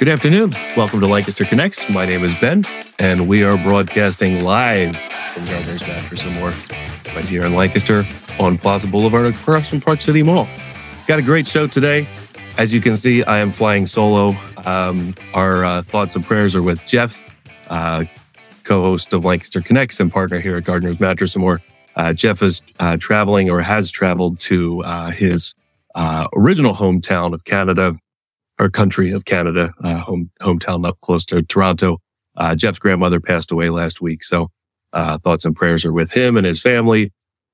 Good afternoon. Welcome to Lancaster Connects. My name is Ben, and we are broadcasting live from Gardner's Mattress and More right here in Lancaster on Plaza Boulevard across from Park City Mall. Got a great show today. As you can see, I am flying solo. Um, our uh, thoughts and prayers are with Jeff, uh, co-host of Lancaster Connects and partner here at Gardner's Mattress and More. Uh, Jeff is uh, traveling or has traveled to uh, his uh, original hometown of Canada, or country of Canada, uh, home hometown up close to Toronto. Uh, Jeff's grandmother passed away last week, so uh, thoughts and prayers are with him and his family.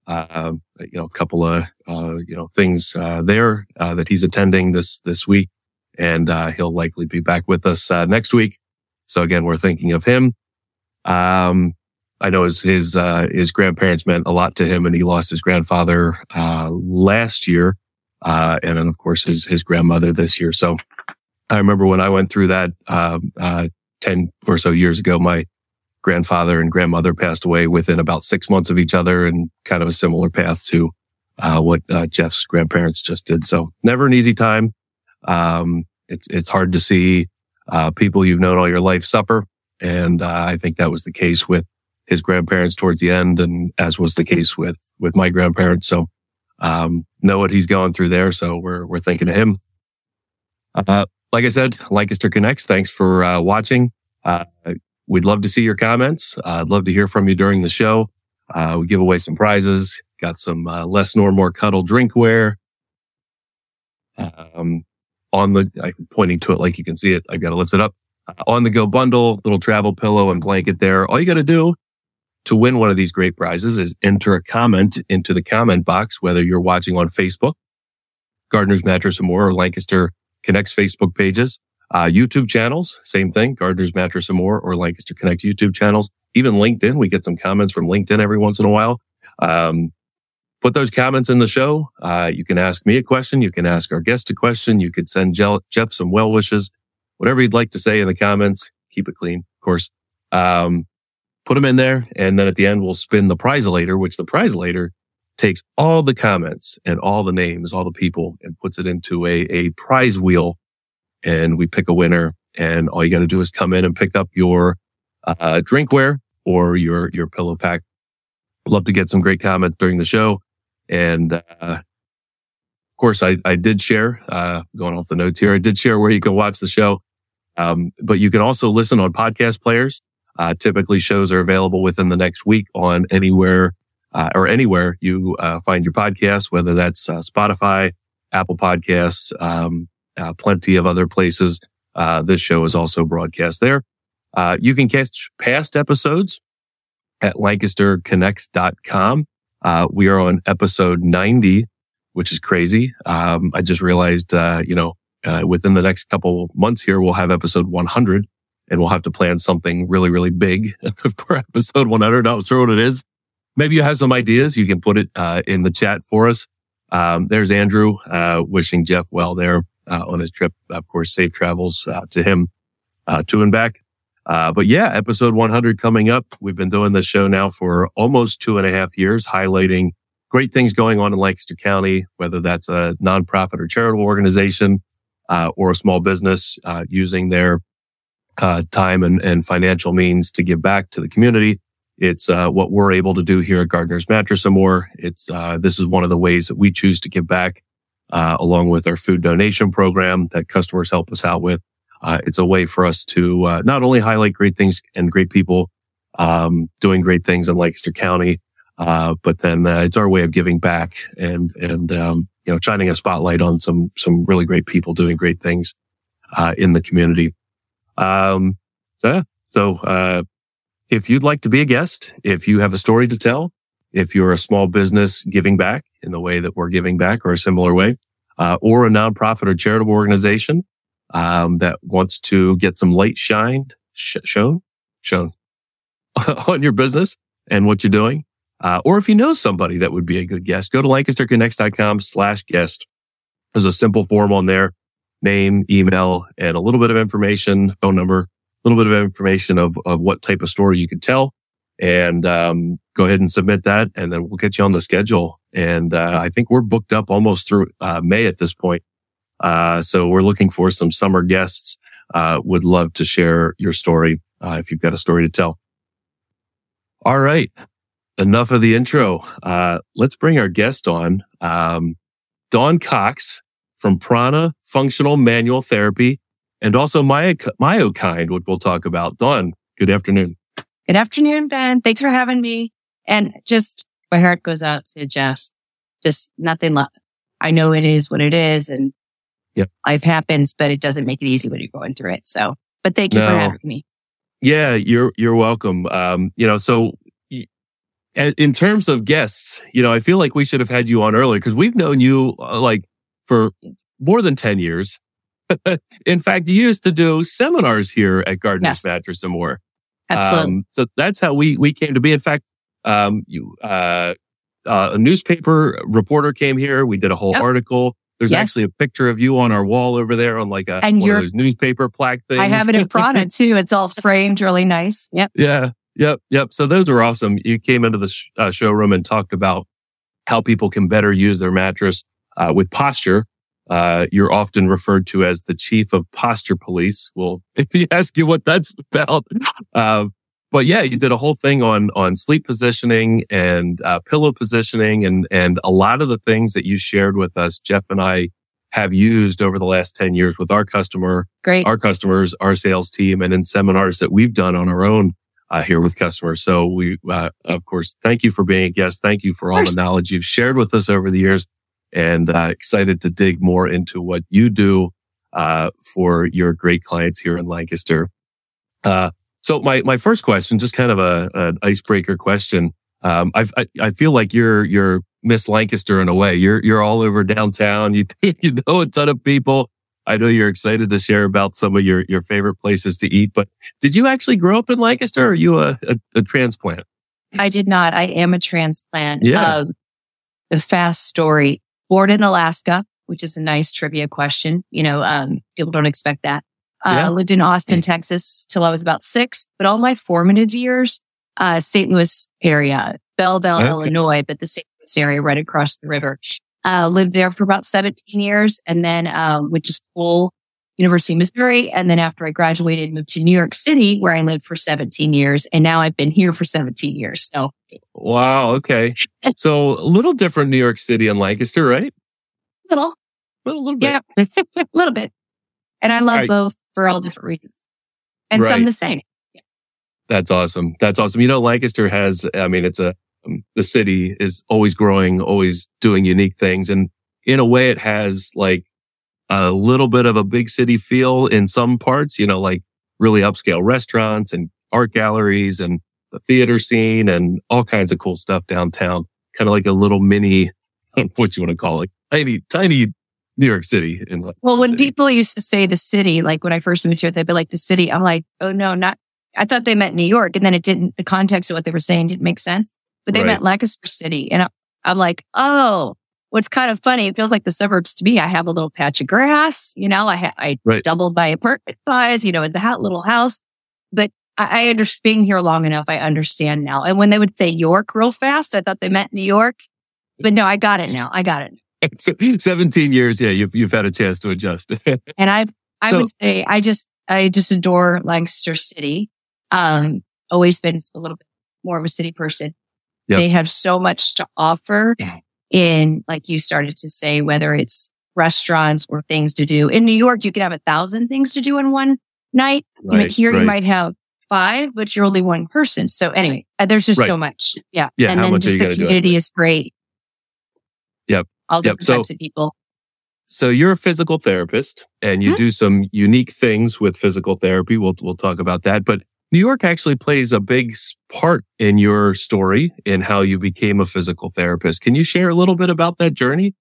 Uh, you know, a couple of uh, you know things uh, there that he's attending this this week, and he'll likely be back with us next week. So again, we're thinking of him. Um, I know his his his grandparents meant a lot to him, and he lost his grandfather last year. Uh, and then of course his, his grandmother this year. So I remember when I went through that, um, uh, 10 or so years ago, my grandfather and grandmother passed away within about six months of each other and kind of a similar path to, uh, what, uh, Jeff's grandparents just did. So never an easy time. Um, it's, it's hard to see, uh, people you've known all your life suffer. And, uh, I think that was the case with his grandparents towards the end and as was the case with, with my grandparents. So, um, know what he's going through there. So we're, we're thinking of him. Uh, like I said, Lancaster Connects, thanks for uh, watching. Uh, we'd love to see your comments. Uh, I'd love to hear from you during the show. Uh, we give away some prizes, got some uh, less nor more cuddle drinkware. Um, on the, I'm pointing to it like you can see it. I've got to lift it up. on the go bundle, little travel pillow and blanket there. All you got to do to win one of these great prizes is enter a comment into the comment box, whether you're watching on Facebook, Gardner's Mattress and More, or Lancaster Connects Facebook pages, uh, YouTube channels, same thing, Gardner's Mattress and More, or Lancaster Connect YouTube channels, even LinkedIn. We get some comments from LinkedIn every once in a while. Um, put those comments in the show. Uh, you can ask me a question. You can ask our guest a question. You could send Jeff some well wishes, whatever you'd like to say in the comments. Keep it clean, of course. Um, put them in there. And then at the end, we'll spin the prize later, which the prize later takes all the comments and all the names, all the people and puts it into a, a prize wheel. And we pick a winner and all you got to do is come in and pick up your uh, drinkware or your, your pillow pack. Love to get some great comments during the show. And, uh, of course, I, I did share, uh, going off the notes here, I did share where you can watch the show. Um, but you can also listen on podcast players. Uh, typically shows are available within the next week on anywhere uh, or anywhere you uh, find your podcast, whether that's uh, Spotify, Apple Podcasts, um, uh, plenty of other places. Uh, this show is also broadcast there. you can catch past episodes at lancasterconnects.com. Uh, we are on episode 90, which is crazy. Um, I just realized, you know, within the next couple months here, we'll have episode 100 and we'll have to plan something really, really big for episode 100. Not sure what it is. Maybe you have some ideas. You can put it uh, in the chat for us. Um, there's Andrew uh, wishing Jeff well there uh, on his trip. Of course, safe travels uh, to him uh, to and back. Uh, but yeah, episode 100 coming up. We've been doing this show now for almost two and a half years, highlighting great things going on in Lancaster County, whether that's a nonprofit or charitable organization or a small business using their uh, time and, and financial means to give back to the community. It's uh, what we're able to do here at Gardner's Mattress and more. It's uh, this is one of the ways that we choose to give back, uh, along with our food donation program that customers help us out with. Uh, it's a way for us to uh, not only highlight great things and great people um, doing great things in Lancaster County, but then it's our way of giving back and and um, you know shining a spotlight on some some really great people doing great things in the community. Um, so, yeah. so, uh, if you'd like to be a guest, if you have a story to tell, if you're a small business giving back in the way that we're giving back or a similar way, uh, or a nonprofit or charitable organization, um, that wants to get some light shined, sh- shown, shown on your business and what you're doing. Uh, or if you know somebody that would be a good guest, go to lancasterconnects.com slash guest. There's a simple form on there name, email, and a little bit of information, phone number, a little bit of information of, of what type of story you could tell. And um, go ahead and submit that, and then we'll get you on the schedule. And uh, I think we're booked up almost through uh, May at this point. Uh, so we're looking for some summer guests uh, would love to share your story uh, if you've got a story to tell. All right. Enough of the intro. Uh, let's bring our guest on. Um, Dawn Cox from Prana Functional Manual Therapy and also Myokind, which we'll talk about. Dawn, good afternoon. Good afternoon, Ben. Thanks for having me. And just my heart goes out to Jeff. Just nothing left. I know it is what it is and yep. life happens, but it doesn't make it easy when you're going through it. So, but thank you no. for having me. Yeah, you're, you're welcome. Um, you know, so in terms of guests, you know, I feel like we should have had you on earlier because we've known you uh, like for more than 10 years. in fact, you used to do seminars here at Gardner's yes. Mattress and More. Absolutely. Um, so that's how we, we came to be. In fact, um, you, uh, uh, a newspaper reporter came here. We did a whole yep. article. There's yes. actually a picture of you on our wall over there on like a and one of those newspaper plaque things. I have it in Prana too. It's all framed really nice. Yep. Yeah. Yep. Yep. So those are awesome. You came into the sh- uh, showroom and talked about how people can better use their mattress uh, with posture. Uh, you're often referred to as the chief of posture police. Well, if he ask you what that's about, uh, but yeah, you did a whole thing on on sleep positioning and uh, pillow positioning, and and a lot of the things that you shared with us, Jeff and I have used over the last ten years with our customer, great, our customers, our sales team, and in seminars that we've done on our own uh, here with customers. So we, uh, of course, thank you for being a guest. Thank you for all the knowledge you've shared with us over the years and uh, excited to dig more into what you do uh, for your great clients here in Lancaster. Uh, so my, my first question, just kind of a, an icebreaker question. Um, I, I feel like you're, you're Miss Lancaster in a way. You're, you're all over downtown. You, you know a ton of people. I know you're excited to share about some of your, your favorite places to eat, but did you actually grow up in Lancaster or are you a, a, a transplant? I did not. I am a transplant. Yeah. the fast story. Born in Alaska, which is a nice trivia question. You know, um, people don't expect that. Uh, yeah. lived in Austin, Texas till I was about six, but all my formative years, uh, St. Louis area, Belleville, okay. Illinois, but the St. Louis area right across the river. Uh, lived there for about 17 years and then, uh, went to school, University of Missouri. And then after I graduated, moved to New York City where I lived for 17 years. And now I've been here for 17 years. So. Wow. Okay. so a little different New York City and Lancaster, right? Little. A little, little bit. Yeah. a little bit. And I love right. both for all different reasons and right. some the same. That's awesome. That's awesome. You know, Lancaster has, I mean, it's a, um, the city is always growing, always doing unique things. And in a way, it has like a little bit of a big city feel in some parts, you know, like really upscale restaurants and art galleries and the theater scene and all kinds of cool stuff downtown. Kind of like a little mini, what you want to call it, tiny, tiny New York City. In well, when city. people used to say the city, like when I first moved here, they'd be like the city. I'm like, oh no, not. I thought they meant New York, and then it didn't. The context of what they were saying didn't make sense, but they right. meant Lancaster City, and I, I'm like, oh. What's kind of funny, it feels like the suburbs to me. I have a little patch of grass, you know, I ha- I right. doubled my apartment size, you know, in that little house. But I, I understand being here long enough. I understand now. And when they would say York real fast, I thought they meant New York. But no, I got it now. I got it. 17 years. Yeah. You've, you've had a chance to adjust. and I, I so, would say I just, I just adore Lancaster City. Um, always been a little bit more of a city person. Yep. They have so much to offer in, like you started to say, whether it's restaurants or things to do. In New York, you can have a thousand things to do in one night. Right, here, right. you might have five, but you're only one person. So anyway, uh, there's just right. so much. Yeah. yeah and then just the community is great. Yep all different yep. so, types of people. So you're a physical therapist and you mm-hmm. do some unique things with physical therapy. We'll, we'll talk about that. But New York actually plays a big part in your story in how you became a physical therapist. Can you share a little bit about that journey?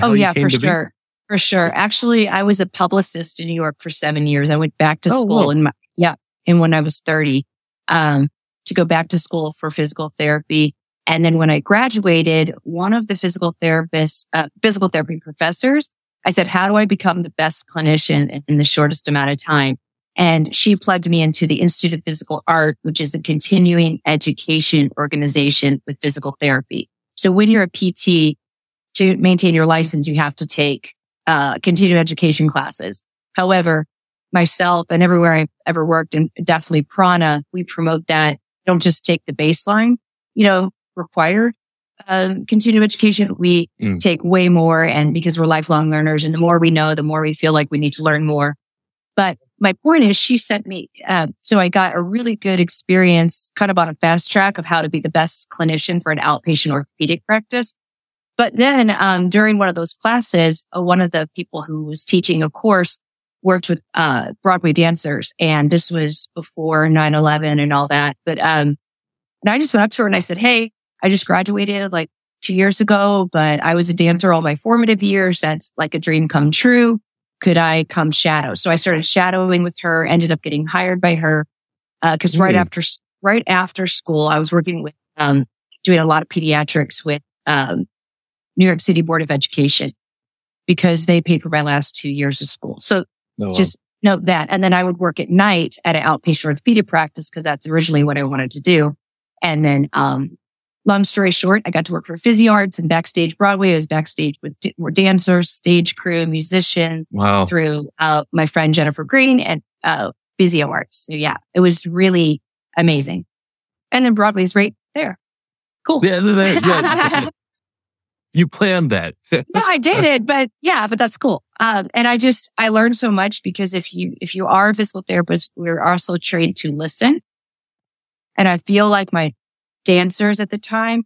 Oh, yeah, for sure. Be? For sure. Actually, I was a publicist in New York for seven years. I went back to oh, school in my, yeah, and when I was 30, um, to go back to school for physical therapy. And then when I graduated, one of the physical therapists, uh, physical therapy professors, I said, how do I become the best clinician in the shortest amount of time? And she plugged me into the Institute of Physical Art, which is a continuing education organization with physical therapy. So when you're a PT, to maintain your license, you have to take uh, continuing education classes. However, myself and everywhere I've ever worked and definitely prana, we promote that. Don't just take the baseline, you know, required um, continuing education, we mm. take way more. And because we're lifelong learners and the more we know, the more we feel like we need to learn more. But my point is she sent me, uh, so I got a really good experience kind of on a fast track of how to be the best clinician for an outpatient orthopedic practice. But then, um, during one of those classes, uh, one of the people who was teaching a course worked with, uh, Broadway dancers. And this was before 9-11 and all that. But, um, and I just went up to her and I said, Hey, I just graduated like two years ago, but I was a dancer all my formative years. That's like a dream come true. Could I come shadow? So I started shadowing with her, ended up getting hired by her. Uh, cause mm. right after, right after school, I was working with, um, doing a lot of pediatrics with, um, New York City Board of Education because they paid for my last two years of school. So oh, wow. just note that. And then I would work at night at an outpatient orthopedic practice because that's originally what I wanted to do. And then, um, long story short, I got to work for PhysioArts and backstage Broadway. I was backstage with d- dancers, stage crew, musicians. Wow. Through uh, my friend Jennifer Green and uh, PhysioArts. So yeah, it was really amazing. And then Broadway's right there. Cool. Yeah, yeah. you planned that. no, I did it, but yeah, but that's cool. Um, and I just I learned so much because if you if you are a physical therapist, we're also trained to listen. And I feel like my dancers at the time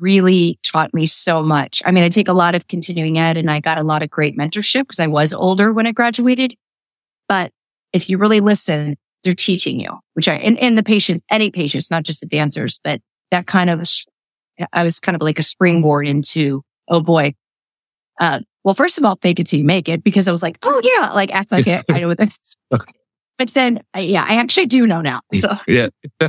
really taught me so much. I mean, I take a lot of continuing ed and I got a lot of great mentorship because I was older when I graduated. But if you really listen, they're teaching you, which I, and, and the patient, any patients, not just the dancers, but that kind of, I was kind of like a springboard into, oh boy. Uh, well, first of all, fake it till you make it because I was like, oh yeah, like act like it. I know what this. But then, yeah, I actually do know now. So. Yeah.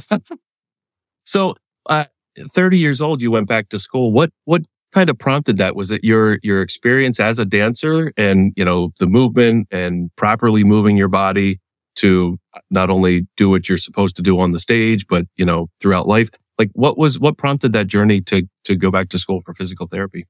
so uh, 30 years old, you went back to school. What, what kind of prompted that? Was it your, your experience as a dancer and, you know, the movement and properly moving your body to not only do what you're supposed to do on the stage, but, you know, throughout life? Like what was, what prompted that journey to, to go back to school for physical therapy?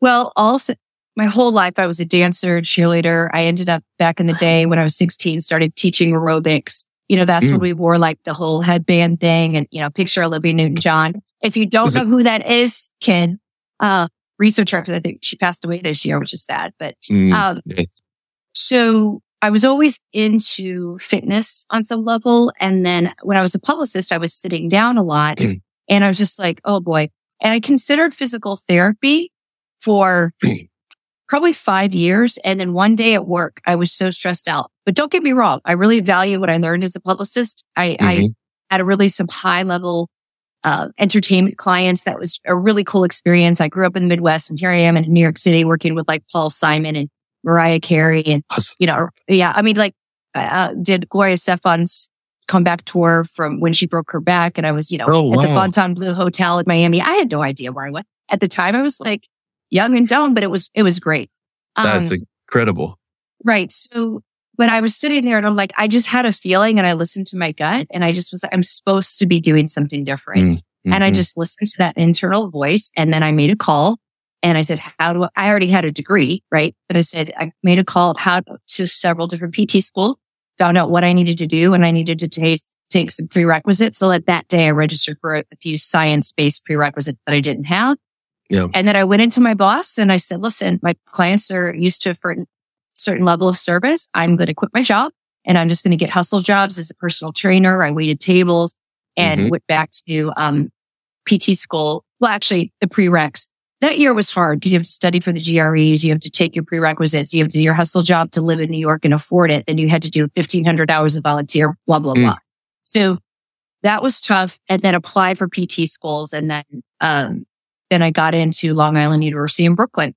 Well, also my whole life, I was a dancer, cheerleader. I ended up back in the day when I was 16, started teaching aerobics you know, that's mm. when we wore like the whole headband thing and, you know, picture Olivia Newton John. If you don't was know it- who that is, can, uh, research her because I think she passed away this year, which is sad. But, mm. um, so I was always into fitness on some level. And then when I was a publicist, I was sitting down a lot mm. and I was just like, oh boy. And I considered physical therapy for probably five years. And then one day at work, I was so stressed out. But don't get me wrong. I really value what I learned as a publicist. I, mm-hmm. I had a really some high level, uh, entertainment clients. That was a really cool experience. I grew up in the Midwest and here I am in New York City working with like Paul Simon and Mariah Carey. And, awesome. you know, yeah, I mean, like, uh, did Gloria Estefan's comeback tour from when she broke her back. And I was, you know, oh, wow. at the Fontainebleau Hotel in Miami. I had no idea where I went at the time. I was like, young and dumb, but it was, it was great. Um, That's incredible. Right. So, but I was sitting there and I'm like, I just had a feeling and I listened to my gut and I just was I'm supposed to be doing something different. Mm-hmm. And I mm-hmm. just listened to that internal voice. And then I made a call and I said, how do I, I already had a degree, right? But I said, I made a call of how to several different PT schools, found out what I needed to do and I needed to take, take some prerequisites. So that that day I registered for a, a few science based prerequisites that I didn't have. Yeah. And then I went into my boss and I said, listen, my clients are used to a certain, level of service. I'm going to quit my job and I'm just going to get hustle jobs as a personal trainer. I waited tables and mm-hmm. went back to, um, PT school. Well, actually the prereqs that year was hard because you have to study for the GREs. You have to take your prerequisites. You have to do your hustle job to live in New York and afford it. Then you had to do 1500 hours of volunteer, blah, blah, mm. blah. So that was tough. And then apply for PT schools. And then, um, then I got into Long Island University in Brooklyn.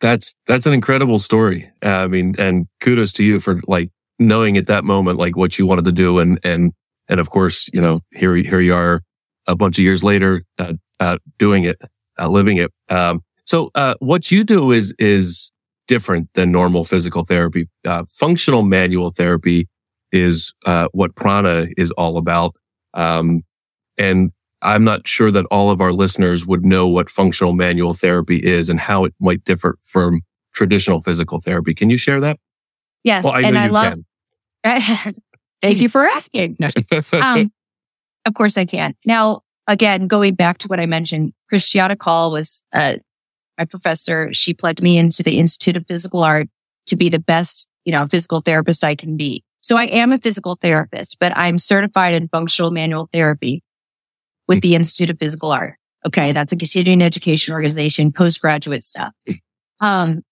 That's that's an incredible story. Uh, I mean, and kudos to you for like knowing at that moment like what you wanted to do, and and and of course, you know, here here you are, a bunch of years later, uh, uh, doing it, uh, living it. Um, so uh, what you do is is different than normal physical therapy. Uh, functional manual therapy is what prana is all about. Um, and I'm not sure that all of our listeners would know what functional manual therapy is and how it might differ from traditional physical therapy. Can you share that? Yes. Well, I and I love. Thank you for asking. No. Um, of course I can. Now, again, going back to what I mentioned, Christiana Call was uh, my professor. She plugged me into the Institute of Physical Art to be the best, you know, physical therapist I can be. So I am a physical therapist, but I'm certified in functional manual therapy with the Institute of Physical Art. Okay. That's a continuing education organization, postgraduate stuff. Um,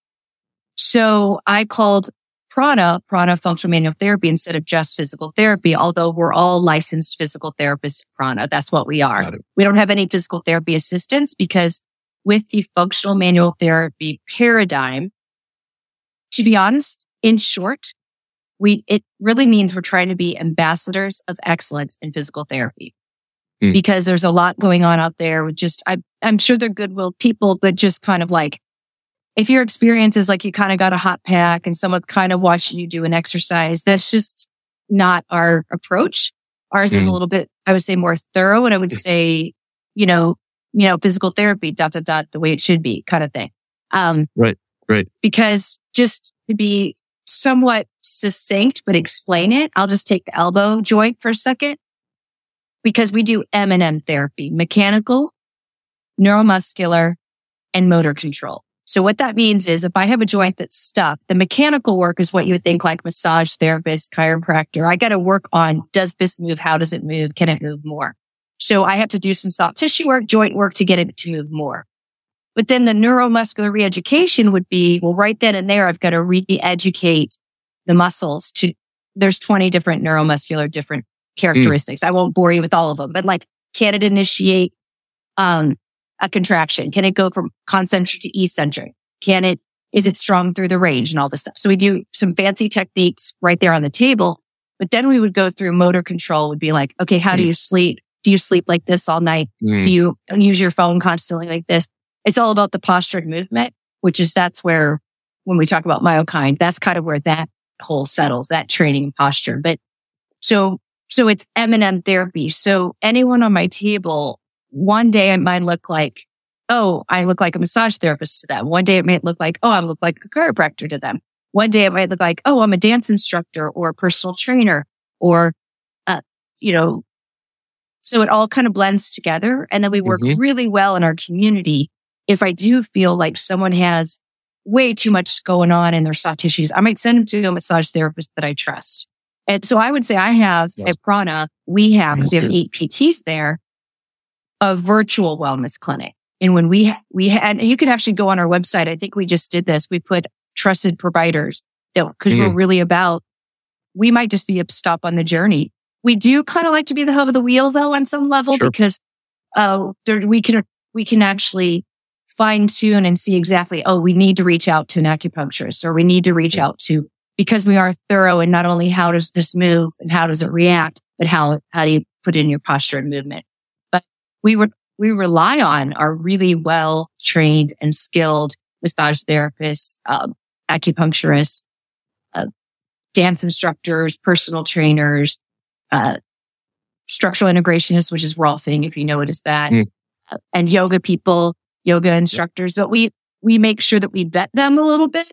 so I called Prana, Prana functional manual therapy instead of just physical therapy, although we're all licensed physical therapists Prana. That's what we are. We don't have any physical therapy assistants because with the functional manual therapy paradigm, to be honest, in short, we, it really means we're trying to be ambassadors of excellence in physical therapy mm. because there's a lot going on out there with just, I, I'm sure they're goodwill people, but just kind of like if your experience is like you kind of got a hot pack and someone's kind of watching you do an exercise, that's just not our approach. Ours mm. is a mm. little bit, I would say more thorough and I would say, you know, you know, physical therapy, dot, dot, dot, the way it should be kind of thing. Um, right, right. Because just to be somewhat succinct, but explain it, I'll just take the elbow joint for a second because we do M and M therapy, mechanical, neuromuscular, and motor control. So what that means is if I have a joint that's stuck, the mechanical work is what you would think like massage therapist, chiropractor. I got to work on, does this move? How does it move? Can it move more? So I have to do some soft tissue work, joint work to get it to move more. But then the neuromuscular reeducation would be, well, right then and there, I've got to re-educate the muscles to, there's 20 different neuromuscular different characteristics. Mm. I won't bore you with all of them, but like, can it initiate, um, a contraction? Can it go from concentric to eccentric? Can it, is it strong through the range and all this stuff? So we do some fancy techniques right there on the table. But then we would go through motor control would be like, okay, how do mm. you sleep? Do you sleep like this all night? Mm. Do you use your phone constantly like this? It's all about the posture and movement, which is that's where when we talk about myokind, that's kind of where that whole settles, that training posture. But so, so it's M&M therapy. So anyone on my table one day it might look like, oh, I look like a massage therapist to them. One day it might look like, oh, I look like a chiropractor to them. One day it might look like, oh, I'm a dance instructor or a personal trainer or, uh, you know, so it all kind of blends together. And then we work mm-hmm. really well in our community. If I do feel like someone has way too much going on in their soft tissues, I might send them to a massage therapist that I trust. And so I would say I have yes. at Prana, we have, because we have eight PTs there a virtual wellness clinic. And when we, we had, you can actually go on our website. I think we just did this. We put trusted providers that, cause mm. we're really about, we might just be a stop on the journey. We do kind of like to be the hub of the wheel though on some level sure. because, uh, there, we can, we can actually fine tune and see exactly, oh, we need to reach out to an acupuncturist or we need to reach out to, because we are thorough and not only how does this move and how does it react, but how, how do you put in your posture and movement? But we would, we rely on our really well trained and skilled massage therapists, um, acupuncturists, uh, dance instructors, personal trainers, uh, structural integrationists, which is Rolfing, if you know what is that, mm. uh, and yoga people, yoga instructors. But we, we make sure that we vet them a little bit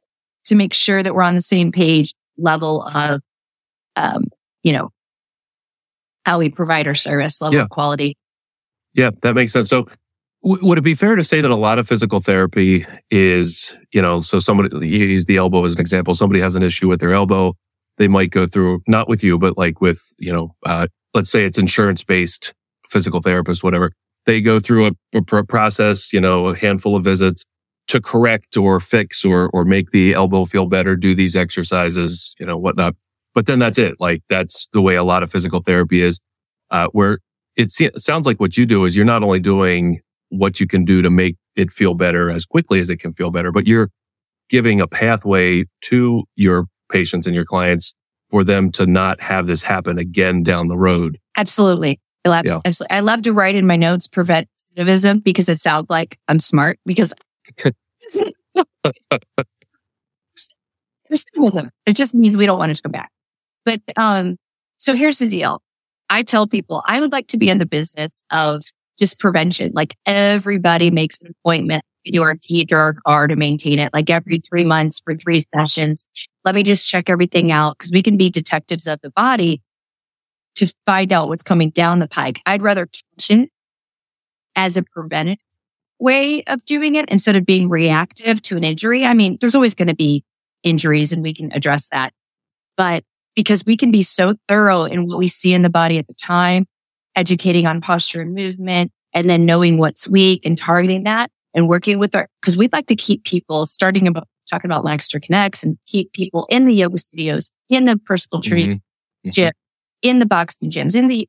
to make sure that we're on the same page level of, um, you know, how we provide our service level yeah. of quality. Yeah, that makes sense. So w- would it be fair to say that a lot of physical therapy is, you know, so somebody, you use the elbow as an example. Somebody has an issue with their elbow. They might go through, not with you, but like with, you know, uh, let's say it's insurance based physical therapist, whatever. They go through a, a process, you know, a handful of visits to correct or fix or, or make the elbow feel better, do these exercises, you know, whatnot. But then that's it. Like that's the way a lot of physical therapy is, uh, where it sounds like what you do is you're not only doing what you can do to make it feel better as quickly as it can feel better, but you're giving a pathway to your patients and your clients for them to not have this happen again down the road. Absolutely. Yeah. Absolutely. I love to write in my notes prevent recidivism because it sounds like I'm smart because. It just means we don't want it to come back. But um, so here's the deal. I tell people I would like to be in the business of just prevention. Like everybody makes an appointment do our teeth or our car to maintain it, like every three months for three sessions. Let me just check everything out because we can be detectives of the body to find out what's coming down the pike. I'd rather catch it as a preventive way of doing it instead of being reactive to an injury. I mean, there's always going to be injuries and we can address that. But because we can be so thorough in what we see in the body at the time, educating on posture and movement, and then knowing what's weak and targeting that and working with our, because we'd like to keep people starting about talking about Lancaster Connects and keep people in the yoga studios, in the personal training mm-hmm. gym, in the boxing gyms, in the,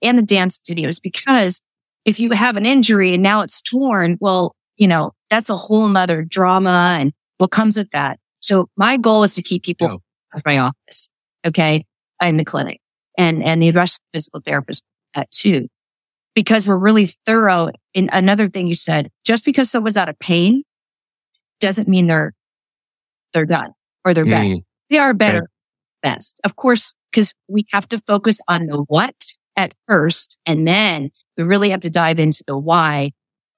in the dance studios, because if you have an injury and now it's torn, well, you know, that's a whole nother drama and what comes with that. So my goal is to keep people out of my office. Okay. In the clinic and, and the rest of physical therapists that too, because we're really thorough. In another thing you said, just because someone's out of pain doesn't mean they're, they're done or they're mm. better. They are better, okay. best. Of course, because we have to focus on the what at first and then we really have to dive into the why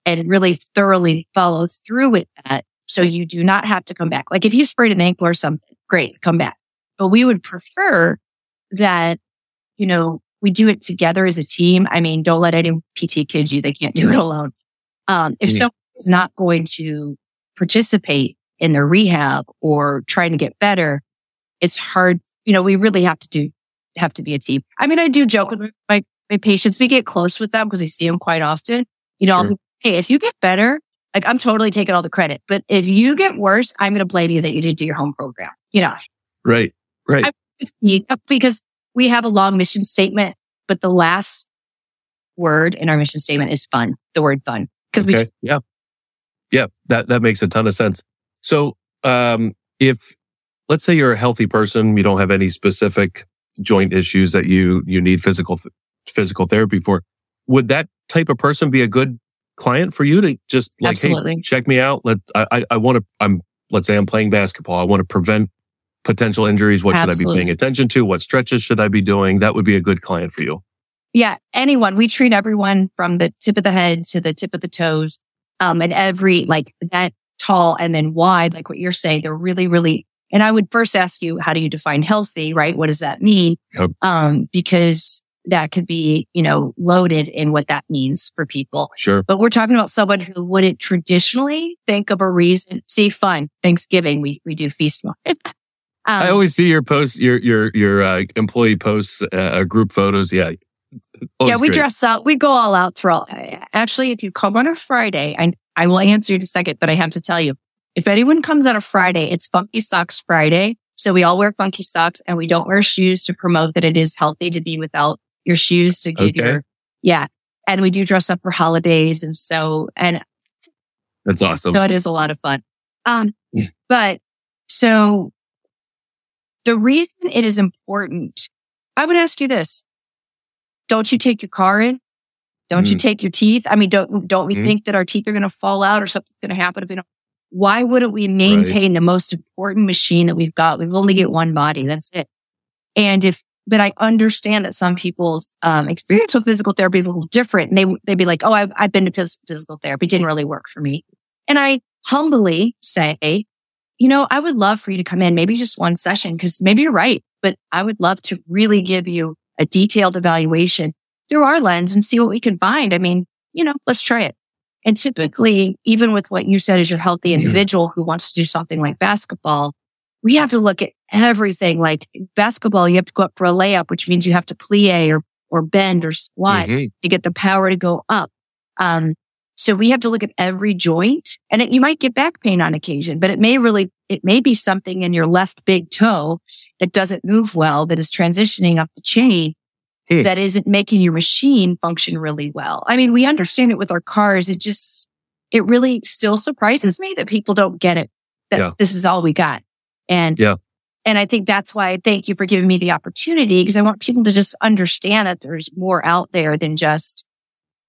and really thoroughly follow through with that. So you do not have to come back. Like if you sprayed an ankle or something, great, come back. But we would prefer that, you know, we do it together as a team. I mean, don't let any PT kid you. They can't do it alone. Um, if yeah. someone is not going to participate in their rehab or trying to get better, it's hard. You know, we really have to do, have to be a team. I mean, I do joke with my my patients, we get close with them because we see them quite often. You know, sure. be, hey, if you get better, like I'm totally taking all the credit, but if you get worse, I'm going to blame you that you didn't do your home program. You know, right, right. I, because we have a long mission statement, but the last word in our mission statement is fun. The word fun because okay. we, yeah, yeah, that that makes a ton of sense. So, um, if let's say you're a healthy person, you don't have any specific joint issues that you you need physical th- physical therapy for. Would that type of person be a good client for you to just like, Absolutely. hey, check me out. Let I I, I want to. I'm let's say I'm playing basketball. I want to prevent potential injuries. What Absolutely. should I be paying attention to? What stretches should I be doing? That would be a good client for you. Yeah, anyone. We treat everyone from the tip of the head to the tip of the toes, um, and every like that tall and then wide, like what you're saying. They're really, really. And I would first ask you, how do you define healthy? Right? What does that mean? Yep. Um, because that could be, you know, loaded in what that means for people. Sure. But we're talking about someone who wouldn't traditionally think of a reason. See, fun. Thanksgiving, we, we do feast Um, I always see your posts, your, your, your, uh, employee posts, uh, group photos. Yeah. yeah, we great. dress up. We go all out for all. Actually, if you come on a Friday, I, I will answer you in a second, but I have to tell you, if anyone comes on a Friday, it's Funky Socks Friday. So we all wear funky socks and we don't wear shoes to promote that it is healthy to be without your shoes to give okay. your, yeah. And we do dress up for holidays. And so, and that's awesome. So it is a lot of fun. Um, yeah. but so the reason it is important, I would ask you this. Don't you take your car in? Don't mm. you take your teeth? I mean, don't, don't we mm. think that our teeth are going to fall out or something's going to happen if we don't? Why wouldn't we maintain right. the most important machine that we've got? We've only get one body. That's it. And if but I understand that some people's um, experience with physical therapy is a little different. And they, they'd be like, oh, I've, I've been to physical therapy. It didn't really work for me. And I humbly say, you know, I would love for you to come in, maybe just one session, because maybe you're right, but I would love to really give you a detailed evaluation through our lens and see what we can find. I mean, you know, let's try it. And typically, even with what you said as your healthy individual who wants to do something like basketball, we have to look at everything. Like basketball, you have to go up for a layup, which means you have to plie or, or bend or squat mm-hmm. to get the power to go up. Um, so we have to look at every joint and it, you might get back pain on occasion, but it may really, it may be something in your left big toe that doesn't move well, that is transitioning up the chain. Hey. That isn't making your machine function really well. I mean, we understand it with our cars. It just, it really still surprises me that people don't get it. That yeah. this is all we got. And yeah. And I think that's why I thank you for giving me the opportunity because I want people to just understand that there's more out there than just,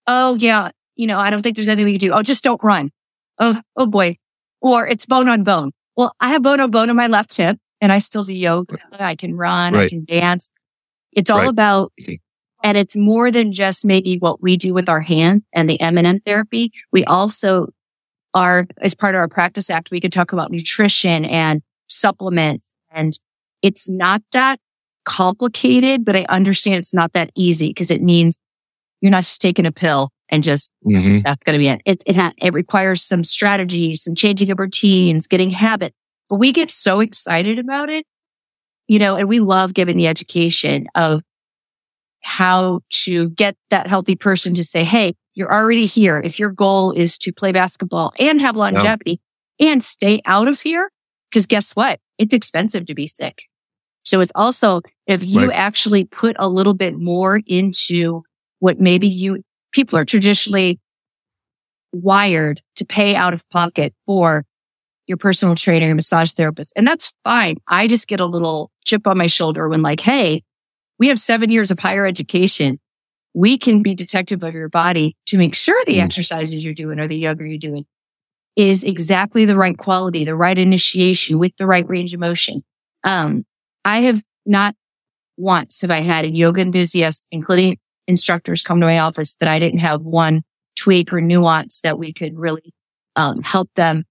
oh yeah, you know, I don't think there's anything we can do. Oh, just don't run. Oh, oh boy. Or it's bone on bone. Well, I have bone on bone on my left hip and I still do yoga. I can run. Right. I can dance. It's all right. about, and it's more than just maybe what we do with our hands and the M&M therapy. We also are, as part of our practice act, we could talk about nutrition and supplements. And it's not that complicated, but I understand it's not that easy because it means you're not just taking a pill and just mm-hmm. that's going to be it. It, it, ha- it requires some strategies, some changing of routines, getting habit. But we get so excited about it, you know, and we love giving the education of how to get that healthy person to say, Hey, you're already here. If your goal is to play basketball and have longevity and stay out of here, because guess what? It's expensive to be sick. So it's also, if you right. actually put a little bit more into what maybe you, people are traditionally wired to pay out of pocket for your personal trainer, your massage therapist. And that's fine. I just get a little chip on my shoulder when like, Hey, we have seven years of higher education. We can be detective of your body to make sure the mm. exercises you're doing or the yoga you're doing is exactly the right quality, the right initiation with the right range of motion. Um, I have not once have I had a yoga enthusiast, including instructors come to my office that I didn't have one tweak or nuance that we could really um, help them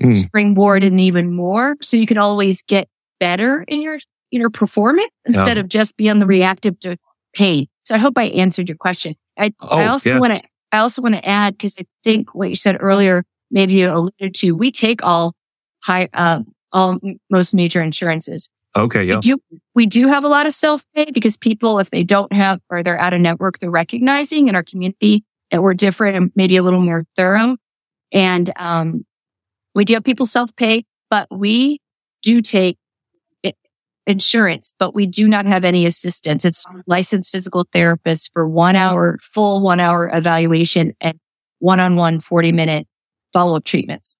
mm. springboard and even more. So you can always get better in your you know, performance instead yeah. of just be on the reactive to pain. So I hope I answered your question. I, oh, I also want to, I also want to add, cause I think what you said earlier, maybe you alluded to, we take all high, uh, all most major insurances. Okay. Yeah. We do, we do have a lot of self pay because people, if they don't have or they're out of network, they're recognizing in our community that we're different and maybe a little more thorough. And, um, we do have people self pay, but we do take insurance, but we do not have any assistance. It's licensed physical therapist for one hour, full one hour evaluation and one on one 40 minute follow up treatments.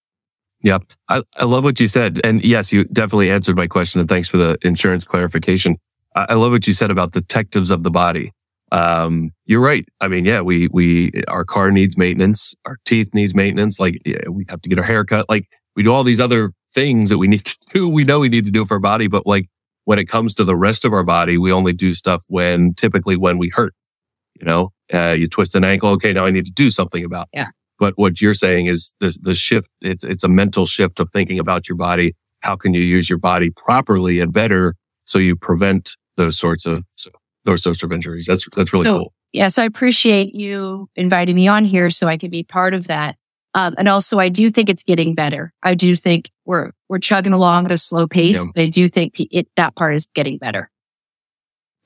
Yep. I, I love what you said. And yes, you definitely answered my question. And thanks for the insurance clarification. I, I love what you said about detectives of the body. Um, you're right. I mean, yeah, we, we, our car needs maintenance. Our teeth needs maintenance. Like yeah, we have to get our hair cut. Like we do all these other things that we need to do. We know we need to do for our body, but like when it comes to the rest of our body, we only do stuff when typically when we hurt. You know, uh, you twist an ankle. Okay, now I need to do something about. It. Yeah. But what you're saying is the the shift. It's it's a mental shift of thinking about your body. How can you use your body properly and better so you prevent those sorts of those sorts of injuries? That's that's really so, cool. Yes, I appreciate you inviting me on here so I can be part of that. Um, and also, I do think it's getting better. I do think we're we're chugging along at a slow pace, yeah. but I do think it, that part is getting better.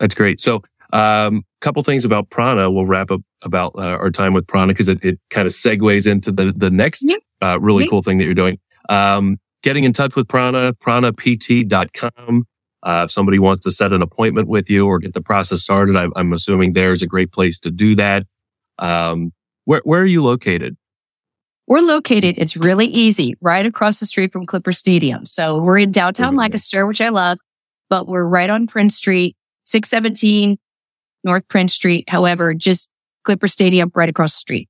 That's great. So, um, couple things about prana. We'll wrap up about uh, our time with prana because it, it kind of segues into the the next yeah. uh, really yeah. cool thing that you're doing. Um, getting in touch with prana, pranapt.com. Uh, if somebody wants to set an appointment with you or get the process started, I, am assuming there's a great place to do that. Um, where where are you located? We're located, it's really easy, right across the street from Clipper Stadium. So we're in downtown mm-hmm. Lancaster, which I love, but we're right on Prince Street, 617 North Prince Street. However, just Clipper Stadium right across the street.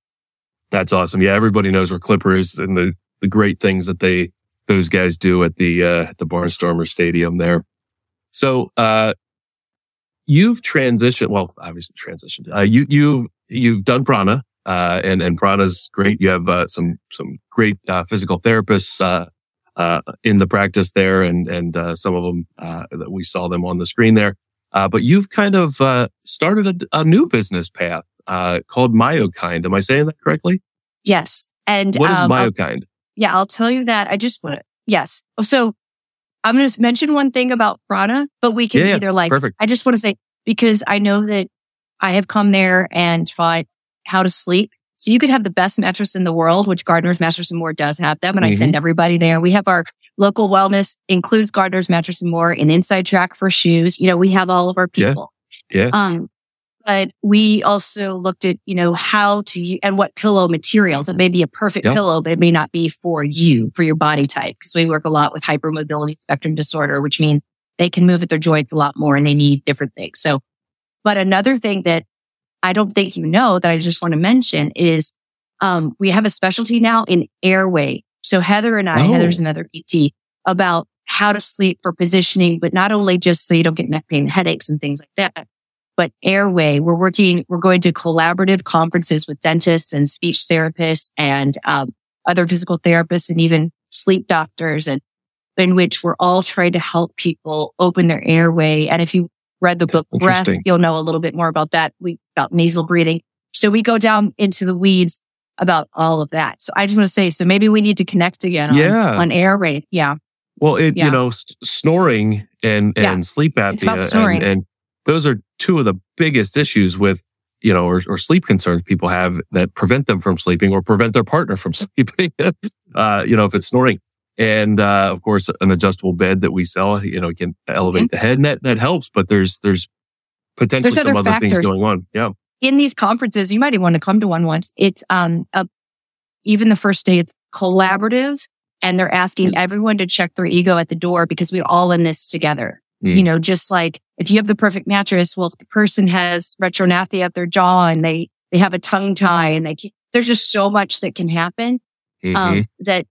That's awesome. Yeah, everybody knows where Clipper is and the, the great things that they, those guys do at the, uh, the Barnstormer Stadium there. So, uh, you've transitioned, well, obviously transitioned. Uh, you, you, you've done prana uh, and, and Prana's great. You have, uh, some, some great, uh, physical therapists, uh, uh, in the practice there and, and, uh, some of them, that we saw them on the screen there. But you've kind of, uh, started a, a, new business path, uh, called Myokind. Am I saying that correctly? Yes. And what is um, Myokind? I'll, yeah, I'll tell you that. I just want to, yes. So I'm going to mention one thing about Prana, but we can yeah, either like, perfect. I just want to say, because I know that I have come there and taught how to sleep. So you could have the best mattress in the world, which Gardner's Mattress and More does have them. And mm-hmm. I send everybody there. We have our local wellness includes Gardner's Mattress and More, an inside track for shoes. You know, we have all of our people. Yeah. yeah. Um, but we also looked at, you know, how to, and what pillow materials. It may be a perfect pillow, but it may not be for you, for your body type. Cause we work a lot with hypermobility spectrum disorder, which means they can move at their joints a lot more and they need different things. So, but another thing that I don't think you know that I just want to mention is um, we have a specialty now in airway. So Heather and I, oh. Heather's another PT, about how to sleep for positioning, but not only just so you don't get neck pain, headaches and things like that, but airway. We're working, we're going to collaborative conferences with dentists and speech therapists and um, other physical therapists and even sleep doctors and in which we're all trying to help people open their airway. And if you read the book Breath, you'll know a little bit more about that. We about nasal breathing. So we go down into the weeds about all of that. So I just want to say, so maybe we need to connect again on, yeah. on airway. Yeah. Well, it, yeah. you know, s- snoring and, and yeah. sleep apnea and, and, those are two of the biggest issues with, you know, or, or, sleep concerns people have that prevent them from sleeping or prevent their partner from sleeping. uh, you know, if it's snoring. And, uh, of course, an adjustable bed that we sell, you know, can elevate mm-hmm. the head and that, that helps, but there's, there's potentially there's some other, other things going on. Yeah in these conferences, you might even want to come to one once. It's, um, a, even the first day, it's collaborative and they're asking mm. everyone to check their ego at the door because we're all in this together. Mm. You know, just like if you have the perfect mattress, well, if the person has retrognathia up their jaw and they, they have a tongue tie and they, there's just so much that can happen, um, mm-hmm. um, that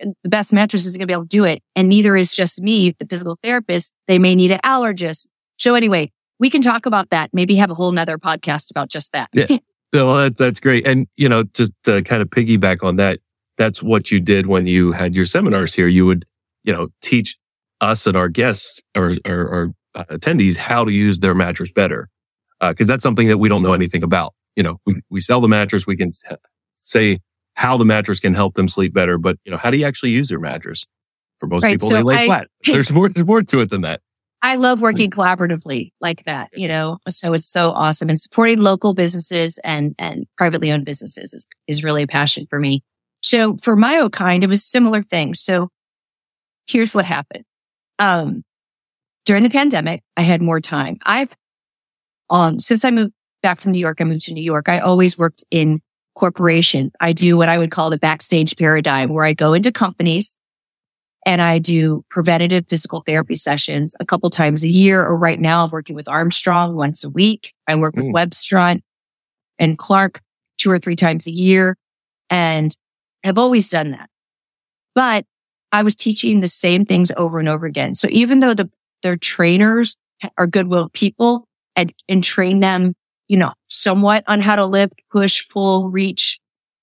the best mattress isn't going to be able to do it. And neither is just me, the physical therapist. They may need an allergist. So anyway, we can talk about that. Maybe have a whole nother podcast about just that. yeah. Well, that, that's great. And, you know, just to kind of piggyback on that, that's what you did when you had your seminars here. You would, you know, teach us and our guests or, or, or uh, attendees how to use their mattress better. Uh, cause that's something that we don't know anything about. You know, we, we sell the mattress. We can say how the mattress can help them sleep better, but you know, how do you actually use their mattress? For most right, people, so they lay I, flat. There's more, there's more to it than that. I love working collaboratively like that, you know, so it's so awesome and supporting local businesses and, and privately owned businesses is, is really a passion for me. So for MyoKind, it was similar thing. So here's what happened. Um, during the pandemic, I had more time. I've, um, since I moved back from New York, I moved to New York. I always worked in corporation. I do what I would call the backstage paradigm where I go into companies and I do preventative physical therapy sessions a couple times a year. Or right now I'm working with Armstrong once a week. I work with mm. Webstaurant and Clark two or three times a year. And I've always done that. But I was teaching the same things over and over again. So even though the, their trainers are goodwill people and, and train them, you know, somewhat on how to lift, push, pull, reach,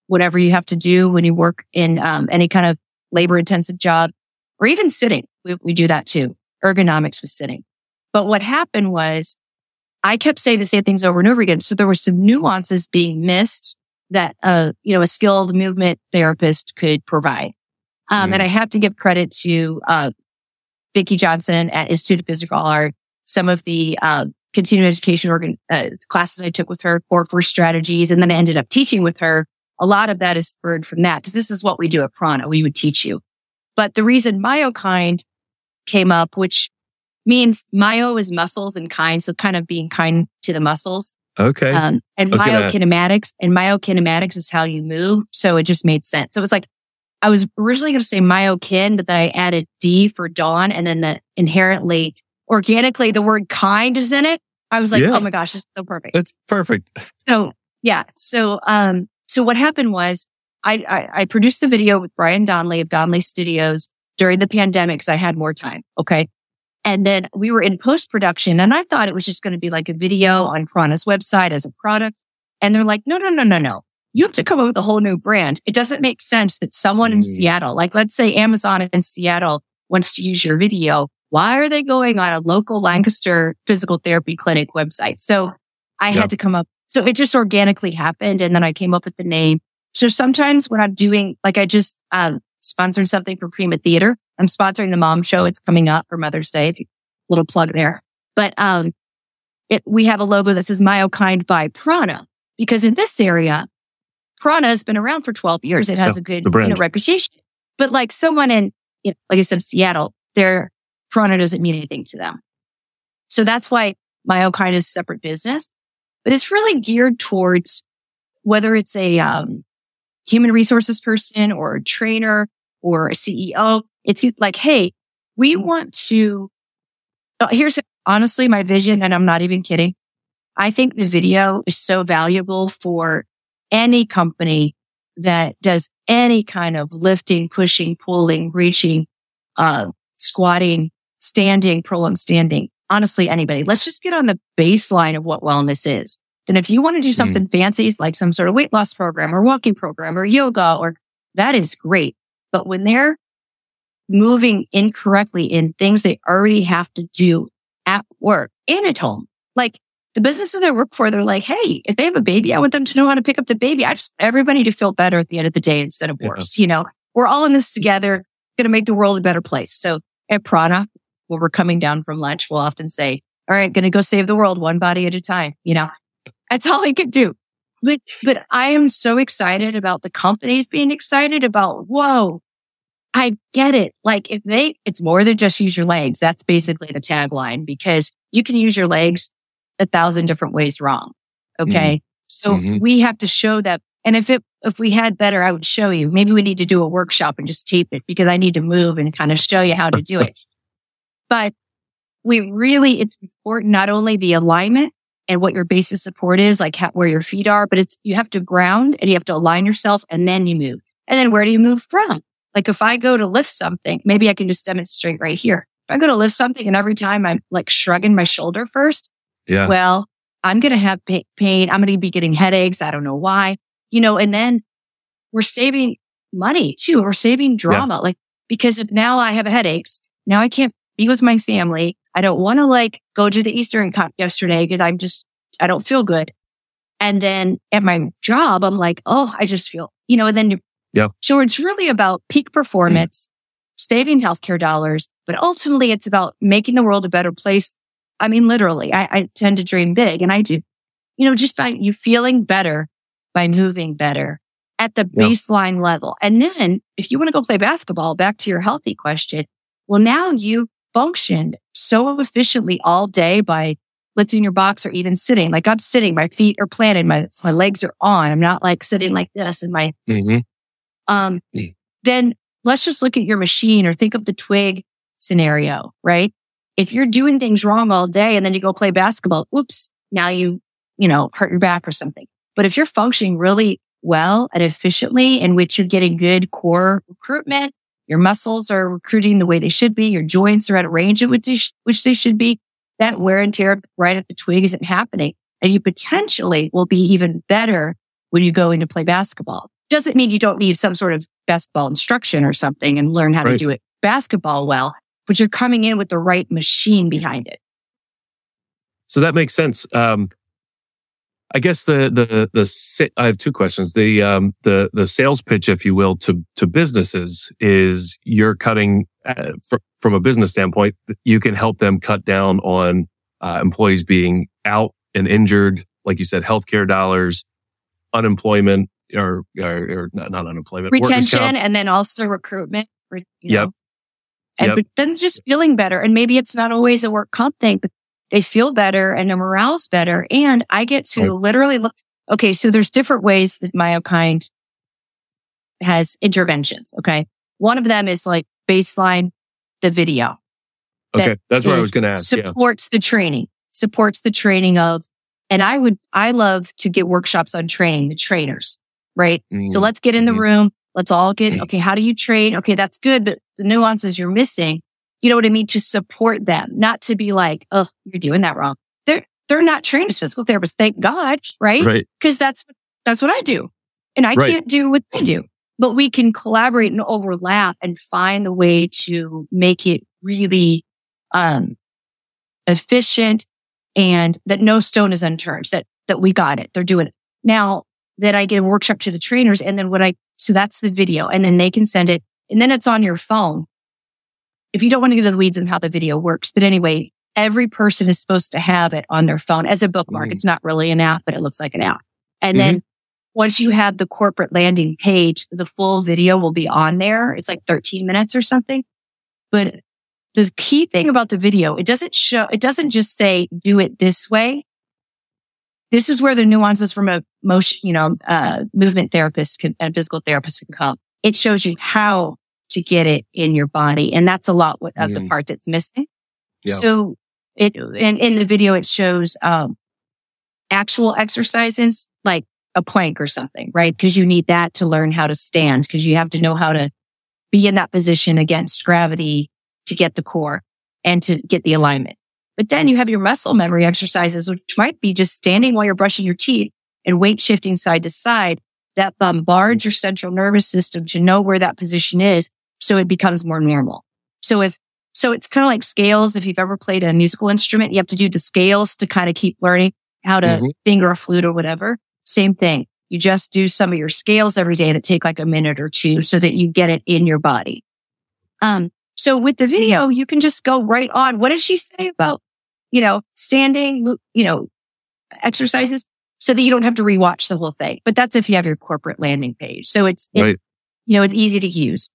whatever you have to do when you work in um, any kind of labor intensive job, or even sitting. We, we do that too. Ergonomics was sitting. But what happened was I kept saying the same things over and over again. So there were some nuances being missed that, uh, you know, a skilled movement therapist could provide. Um, mm. and I have to give credit to, uh, Vicky Johnson at Institute of Physical Art. Some of the, uh, continuing education organ, uh, classes I took with her, Core Four strategies. And then I ended up teaching with her. A lot of that is spurred from that because this is what we do at Prana. We would teach you. But the reason MyoKind came up, which means myo is muscles and kind. So kind of being kind to the muscles. Okay. Um, and myokinematics and myokinematics is how you move. So it just made sense. So it was like, I was originally going to say myokin, but then I added D for dawn and then the inherently organically the word kind is in it. I was like, yeah. oh my gosh, this is so perfect. It's perfect. So yeah. So, um, so what happened was I, I, I produced the video with Brian Donnelly of Donnelly Studios during the pandemic because I had more time. Okay. And then we were in post production and I thought it was just going to be like a video on Prana's website as a product. And they're like, no, no, no, no, no. You have to come up with a whole new brand. It doesn't make sense that someone mm. in Seattle, like let's say Amazon in Seattle wants to use your video. Why are they going on a local Lancaster physical therapy clinic website? So I yep. had to come up. So it just organically happened. And then I came up with the name so sometimes when I'm doing, like I just, um, sponsored something for Prima Theater. I'm sponsoring the mom show. It's coming up for Mother's Day. If you, little plug there. But, um, it, we have a logo that says MyoKind by Prana because in this area, Prana has been around for 12 years. It has yeah, a good you know, reputation. But like someone in, you know, like I said, Seattle, their Prana doesn't mean anything to them. So that's why MyoKind is a separate business, but it's really geared towards whether it's a, um, human resources person or a trainer or a CEO. It's like, Hey, we want to, uh, here's honestly my vision. And I'm not even kidding. I think the video is so valuable for any company that does any kind of lifting, pushing, pulling, reaching, uh, squatting, standing, prolonged standing. Honestly, anybody. Let's just get on the baseline of what wellness is. Then if you want to do mm-hmm. something mm. fancy, like some sort of weight loss program or walking program or yoga or that is great. But when they're moving incorrectly in things they already have to do at work and at home, like the businesses I work for, they're like, Hey, if they have a baby, I want them to know how to pick up the baby. I just, everybody to feel better at the end of the day instead of worse. Yeah. You know, we're all in this together, going to make the world a better place. So at Prana, when we're coming down from lunch, we'll often say, all right, going to go save the world one body at a time. You know, that's all I can do. But, but I am so excited about the companies being excited about, whoa, I get it. Like if they, it's more than just use your legs. That's basically the tagline because you can use your legs a thousand different ways wrong. Okay. Mm-hmm. So mm-hmm. we have to show that. And if it, if we had better, I would show you. Maybe we need to do a workshop and just tape it because I need to move and kind of show you how to do it. But we really, it's important not only the alignment and what your base of support is, like how, where your feet are, but it's, you have to ground and you have to align yourself and then you move. And then where do you move from? Like if I go to lift something, maybe I can just demonstrate right here. If I go to lift something and every time I'm like shrugging my shoulder first, yeah. Well, I'm going to have pain. I'm going to be getting headaches. I don't know why, you know, and then we're saving money too. We're saving drama. Yeah. Like, because if now I have headaches, now I can't be with my family. I don't want to like go to the Eastern Cup yesterday because I'm just, I don't feel good. And then at my job, I'm like, oh, I just feel, you know, and then, yeah. So it's really about peak performance, saving healthcare dollars, but ultimately it's about making the world a better place I mean, literally, I, I tend to dream big and I do, you know, just by you feeling better by moving better at the yeah. baseline level. And then if you want to go play basketball, back to your healthy question. Well, now you functioned so efficiently all day by lifting your box or even sitting. Like I'm sitting, my feet are planted, my, my legs are on. I'm not like sitting like this and my, mm-hmm. um, mm. then let's just look at your machine or think of the twig scenario, right? if you're doing things wrong all day and then you go play basketball, oops, now you, you know, hurt your back or something. But if you're functioning really well and efficiently in which you're getting good core recruitment, your muscles are recruiting the way they should be, your joints are at a range at which they, sh- which they should be, that wear and tear right at the twig isn't happening. And you potentially will be even better when you go into play basketball. Doesn't mean you don't need some sort of basketball instruction or something and learn how right. to do it basketball well but you're coming in with the right machine behind it. So that makes sense. Um, I guess the the the I have two questions. The um the the sales pitch, if you will, to to businesses is you're cutting uh, fr- from a business standpoint. You can help them cut down on uh, employees being out and injured, like you said, healthcare dollars, unemployment, or or, or not, not unemployment, retention, and then also recruitment. You yep. And yep. then just feeling better. And maybe it's not always a work comp thing, but they feel better and their morale's better. And I get to right. literally look. Okay. So there's different ways that MyoKind has interventions. Okay. One of them is like baseline the video. Okay. That's what I was going to ask. Supports yeah. the training, supports the training of, and I would, I love to get workshops on training the trainers, right? Mm-hmm. So let's get in the mm-hmm. room. Let's all get, okay, how do you train? Okay, that's good, but the nuances you're missing, you know what I mean? To support them, not to be like, oh, you're doing that wrong. They're, they're not trained as physical therapists. Thank God. Right. Right. Cause that's, that's what I do. And I right. can't do what they do, but we can collaborate and overlap and find the way to make it really, um, efficient and that no stone is unturned, that, that we got it. They're doing it. Now that I get a workshop to the trainers and then what I so that's the video and then they can send it and then it's on your phone. If you don't want to get into the weeds on how the video works, but anyway, every person is supposed to have it on their phone as a bookmark. Mm-hmm. It's not really an app, but it looks like an app. And mm-hmm. then once you have the corporate landing page, the full video will be on there. It's like 13 minutes or something. But the key thing about the video, it doesn't show, it doesn't just say do it this way. This is where the nuances from a motion, you know, uh, movement therapist can, and physical therapist can come. It shows you how to get it in your body. And that's a lot of mm. the part that's missing. Yeah. So it, and in the video, it shows, um, actual exercises like a plank or something, right? Cause you need that to learn how to stand because you have to know how to be in that position against gravity to get the core and to get the alignment. But then you have your muscle memory exercises, which might be just standing while you're brushing your teeth and weight shifting side to side that bombards your central nervous system to know where that position is. So it becomes more normal. So if, so it's kind of like scales. If you've ever played a musical instrument, you have to do the scales to kind of keep learning how to mm-hmm. finger a flute or whatever. Same thing. You just do some of your scales every day that take like a minute or two so that you get it in your body. Um, so with the video, you can just go right on. What did she say about, you know, standing, you know, exercises so that you don't have to rewatch the whole thing. But that's if you have your corporate landing page. So it's, it, right. you know, it's easy to use.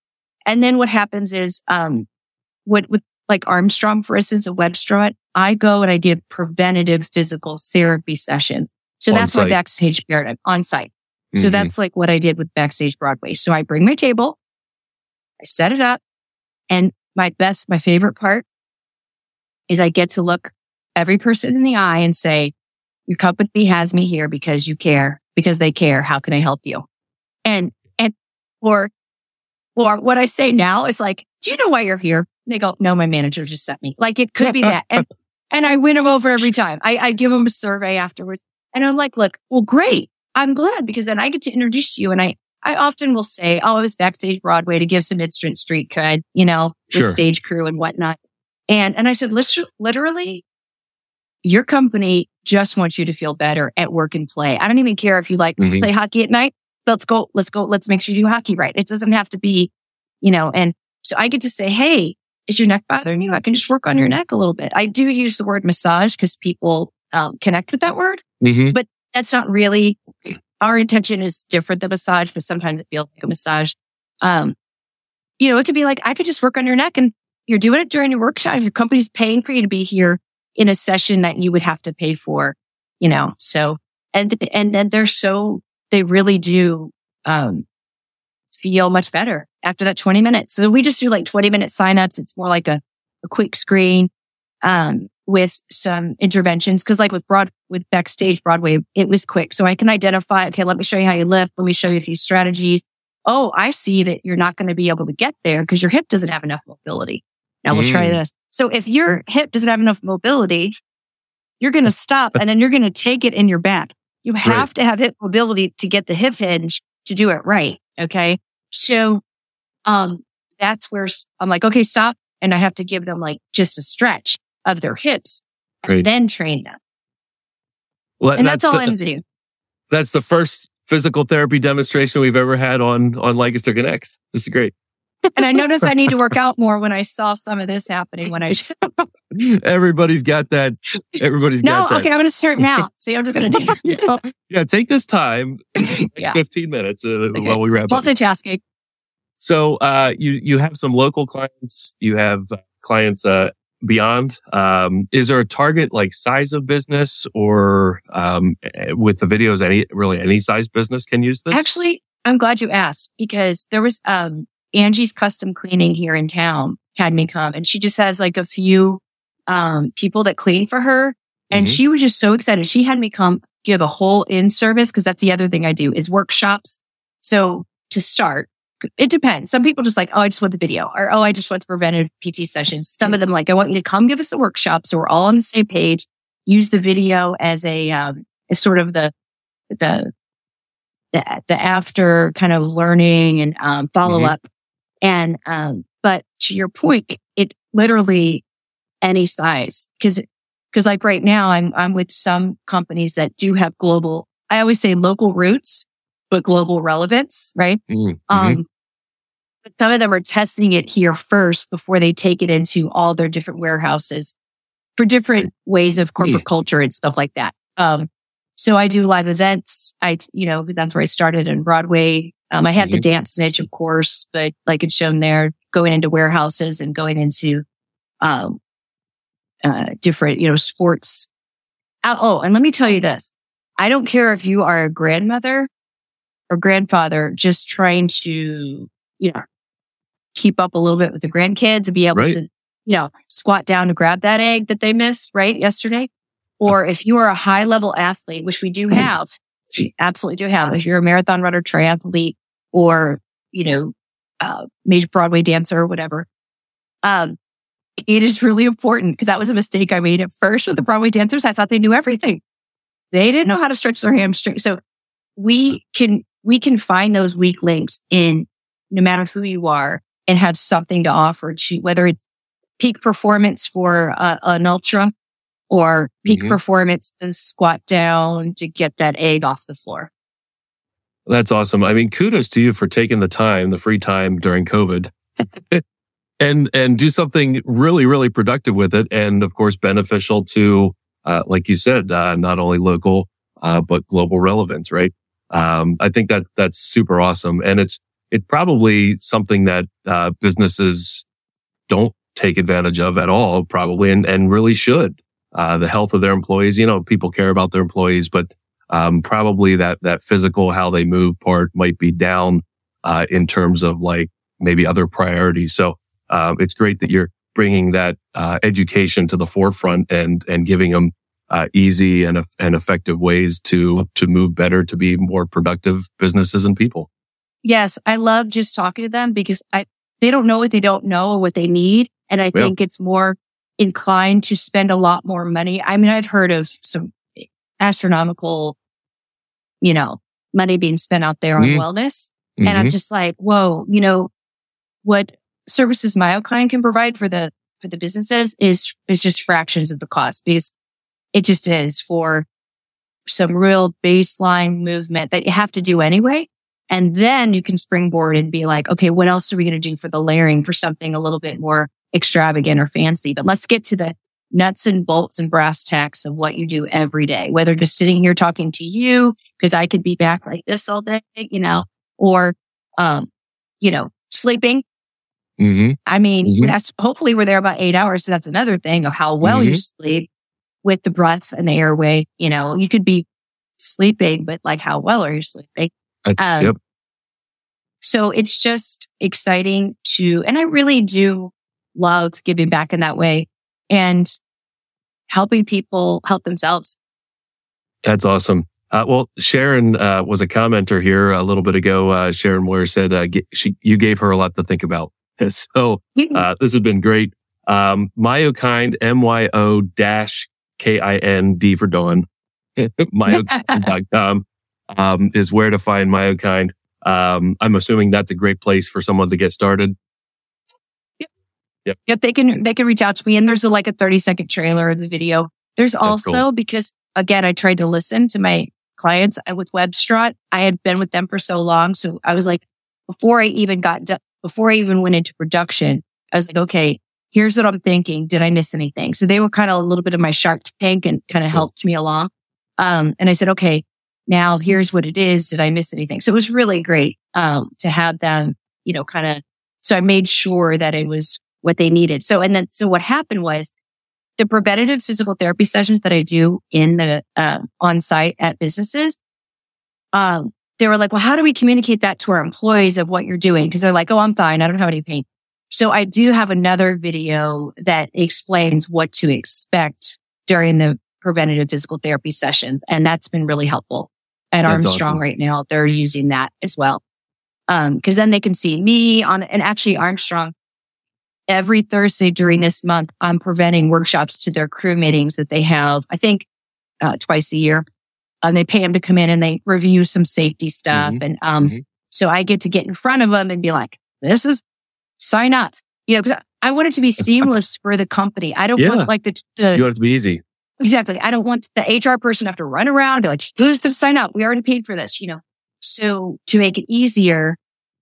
And then what happens is, um, what with like Armstrong, for instance, a Webstaurant, I go and I give preventative physical therapy sessions. So on that's site. my backstage paradigm on site. Mm-hmm. So that's like what I did with backstage Broadway. So I bring my table, I set it up and my best, my favorite part is I get to look every person in the eye and say, your company has me here because you care, because they care. How can I help you? And, and, or, or what I say now is like, do you know why you're here? they go, no, my manager just sent me. Like it could be that. And, and I win them over every time. I, I give them a survey afterwards and I'm like, look, well, great. I'm glad because then I get to introduce you. And I, I often will say, oh, I was backstage Broadway to give some instant street cred, you know, with sure. stage crew and whatnot. And, and I said, Listen, literally, your company just wants you to feel better at work and play. I don't even care if you like mm-hmm. play hockey at night. Let's go. Let's go. Let's make sure you do hockey right. It doesn't have to be, you know, and so I get to say, Hey, is your neck bothering you? I can just work on your neck a little bit. I do use the word massage because people um, connect with that word, mm-hmm. but that's not really our intention is different than massage, but sometimes it feels like a massage. Um, you know, it could be like, I could just work on your neck and you're doing it during your work time. Your company's paying for you to be here in a session that you would have to pay for, you know, so, and, and then they're so, they really do, um, feel much better after that 20 minutes. So we just do like 20 minute signups. It's more like a, a quick screen, um, with some interventions. Cause like with broad, with backstage Broadway, it was quick. So I can identify, okay, let me show you how you lift. Let me show you a few strategies. Oh, I see that you're not going to be able to get there because your hip doesn't have enough mobility. Now we'll mm. try this. So if your hip doesn't have enough mobility, you're going to stop and then you're going to take it in your back. You have right. to have hip mobility to get the hip hinge to do it right. Okay. So, um, that's where I'm like, okay, stop. And I have to give them like just a stretch of their hips and then train them. Well, and that's, that's all the, I'm going to do. That's the first physical therapy demonstration we've ever had on, on Lancaster Connects. This is great. And I noticed I need to work out more when I saw some of this happening when I. Everybody's got that. Everybody's no, got that. okay, I'm going to start now. See, I'm just going to do. yeah. yeah, take this time, yeah. 15 minutes uh, okay. while we wrap up. Multitasking. So, uh, you you have some local clients. You have uh, clients uh, beyond. Um, is there a target like size of business, or um, eh, with the videos, any really any size business can use this? Actually, I'm glad you asked because there was um Angie's custom cleaning here in town had me come and she just has like a few, um, people that clean for her. And mm-hmm. she was just so excited. She had me come give a whole in service because that's the other thing I do is workshops. So to start, it depends. Some people just like, oh, I just want the video or, oh, I just want the preventive PT sessions. Some of them like, I want you to come give us a workshop. So we're all on the same page. Use the video as a, um, as sort of the, the, the, the after kind of learning and, um, follow mm-hmm. up. And, um, but to your point, it literally any size because, because like right now I'm, I'm with some companies that do have global, I always say local roots, but global relevance, right? Mm-hmm. Um, but some of them are testing it here first before they take it into all their different warehouses for different ways of corporate culture and stuff like that. Um, so I do live events. I, you know, that's where I started in Broadway. Um, I had mm-hmm. the dance niche, of course, but like it's shown there, going into warehouses and going into, um, uh, different, you know, sports. Uh, oh, and let me tell you this. I don't care if you are a grandmother or grandfather just trying to, you know, keep up a little bit with the grandkids and be able right. to, you know, squat down to grab that egg that they missed, right? Yesterday. Or if you are a high level athlete, which we do have, absolutely do have. If you're a marathon runner, triathlete, or, you know, uh, major Broadway dancer or whatever. Um, it is really important because that was a mistake I made at first with the Broadway dancers. I thought they knew everything. They didn't know how to stretch their hamstring. So we can we can find those weak links in no matter who you are and have something to offer to you, whether it's peak performance for uh, an ultra or peak mm-hmm. performance to squat down to get that egg off the floor. That's awesome. I mean, kudos to you for taking the time, the free time during COVID and, and do something really, really productive with it. And of course, beneficial to, uh, like you said, uh, not only local, uh, but global relevance, right? Um, I think that that's super awesome. And it's, it's probably something that, uh, businesses don't take advantage of at all, probably, and, and really should. Uh, the health of their employees, you know, people care about their employees, but, um, probably that, that physical, how they move part might be down, uh, in terms of like maybe other priorities. So, uh, it's great that you're bringing that, uh, education to the forefront and, and giving them, uh, easy and, and effective ways to, to move better, to be more productive businesses and people. Yes. I love just talking to them because I, they don't know what they don't know or what they need. And I think it's more inclined to spend a lot more money. I mean, I've heard of some astronomical, you know, money being spent out there on mm-hmm. wellness. Mm-hmm. And I'm mm-hmm. just like, whoa, you know, what services Myokind can provide for the, for the businesses is, is just fractions of the cost because it just is for some real baseline movement that you have to do anyway. And then you can springboard and be like, okay, what else are we going to do for the layering for something a little bit more extravagant or fancy? But let's get to the nuts and bolts and brass tacks of what you do every day, whether just sitting here talking to you, because I could be back like this all day, you know, or, um, you know, sleeping. Mm-hmm. I mean, mm-hmm. that's hopefully we're there about eight hours. So that's another thing of how well mm-hmm. you sleep with the breath and the airway. You know, you could be sleeping, but like how well are you sleeping? Um, yep. So it's just exciting to, and I really do love giving back in that way and helping people help themselves. That's awesome. Uh, well, Sharon uh, was a commenter here a little bit ago. Uh, Sharon Moyer said uh, she, you gave her a lot to think about. So uh, this has been great. Um, Myokind, M-Y-O dash K-I-N-D for Dawn, myokind.com um, is where to find Myokind. Um, I'm assuming that's a great place for someone to get started. Yep. Yep. They can, they can reach out to me and there's a, like a 30 second trailer of the video. There's that's also cool. because again, I tried to listen to my clients with Webstaurant. I had been with them for so long. So I was like, before I even got, done, before I even went into production, I was like, okay, here's what I'm thinking. Did I miss anything? So they were kind of a little bit of my shark tank and kind of helped me along. Um, and I said, okay, now here's what it is. Did I miss anything? So it was really great, um, to have them, you know, kind of, so I made sure that it was what they needed. So, and then, so what happened was the preventative physical therapy sessions that I do in the, uh, on site at businesses, um, they were like, well, how do we communicate that to our employees of what you're doing? Cause they're like, Oh, I'm fine. I don't have any pain. So I do have another video that explains what to expect during the preventative physical therapy sessions. And that's been really helpful at that's Armstrong awesome. right now. They're using that as well. Um, cause then they can see me on, and actually Armstrong every Thursday during this month, I'm preventing workshops to their crew meetings that they have, I think, uh, twice a year. And they pay them to come in and they review some safety stuff. Mm-hmm. And, um, mm-hmm. so I get to get in front of them and be like, this is sign up, you know, because I want it to be seamless for the company. I don't yeah. want like the, the, you want it to be easy. Exactly. I don't want the HR person to have to run around and be like, who's to sign up? We already paid for this, you know. So to make it easier,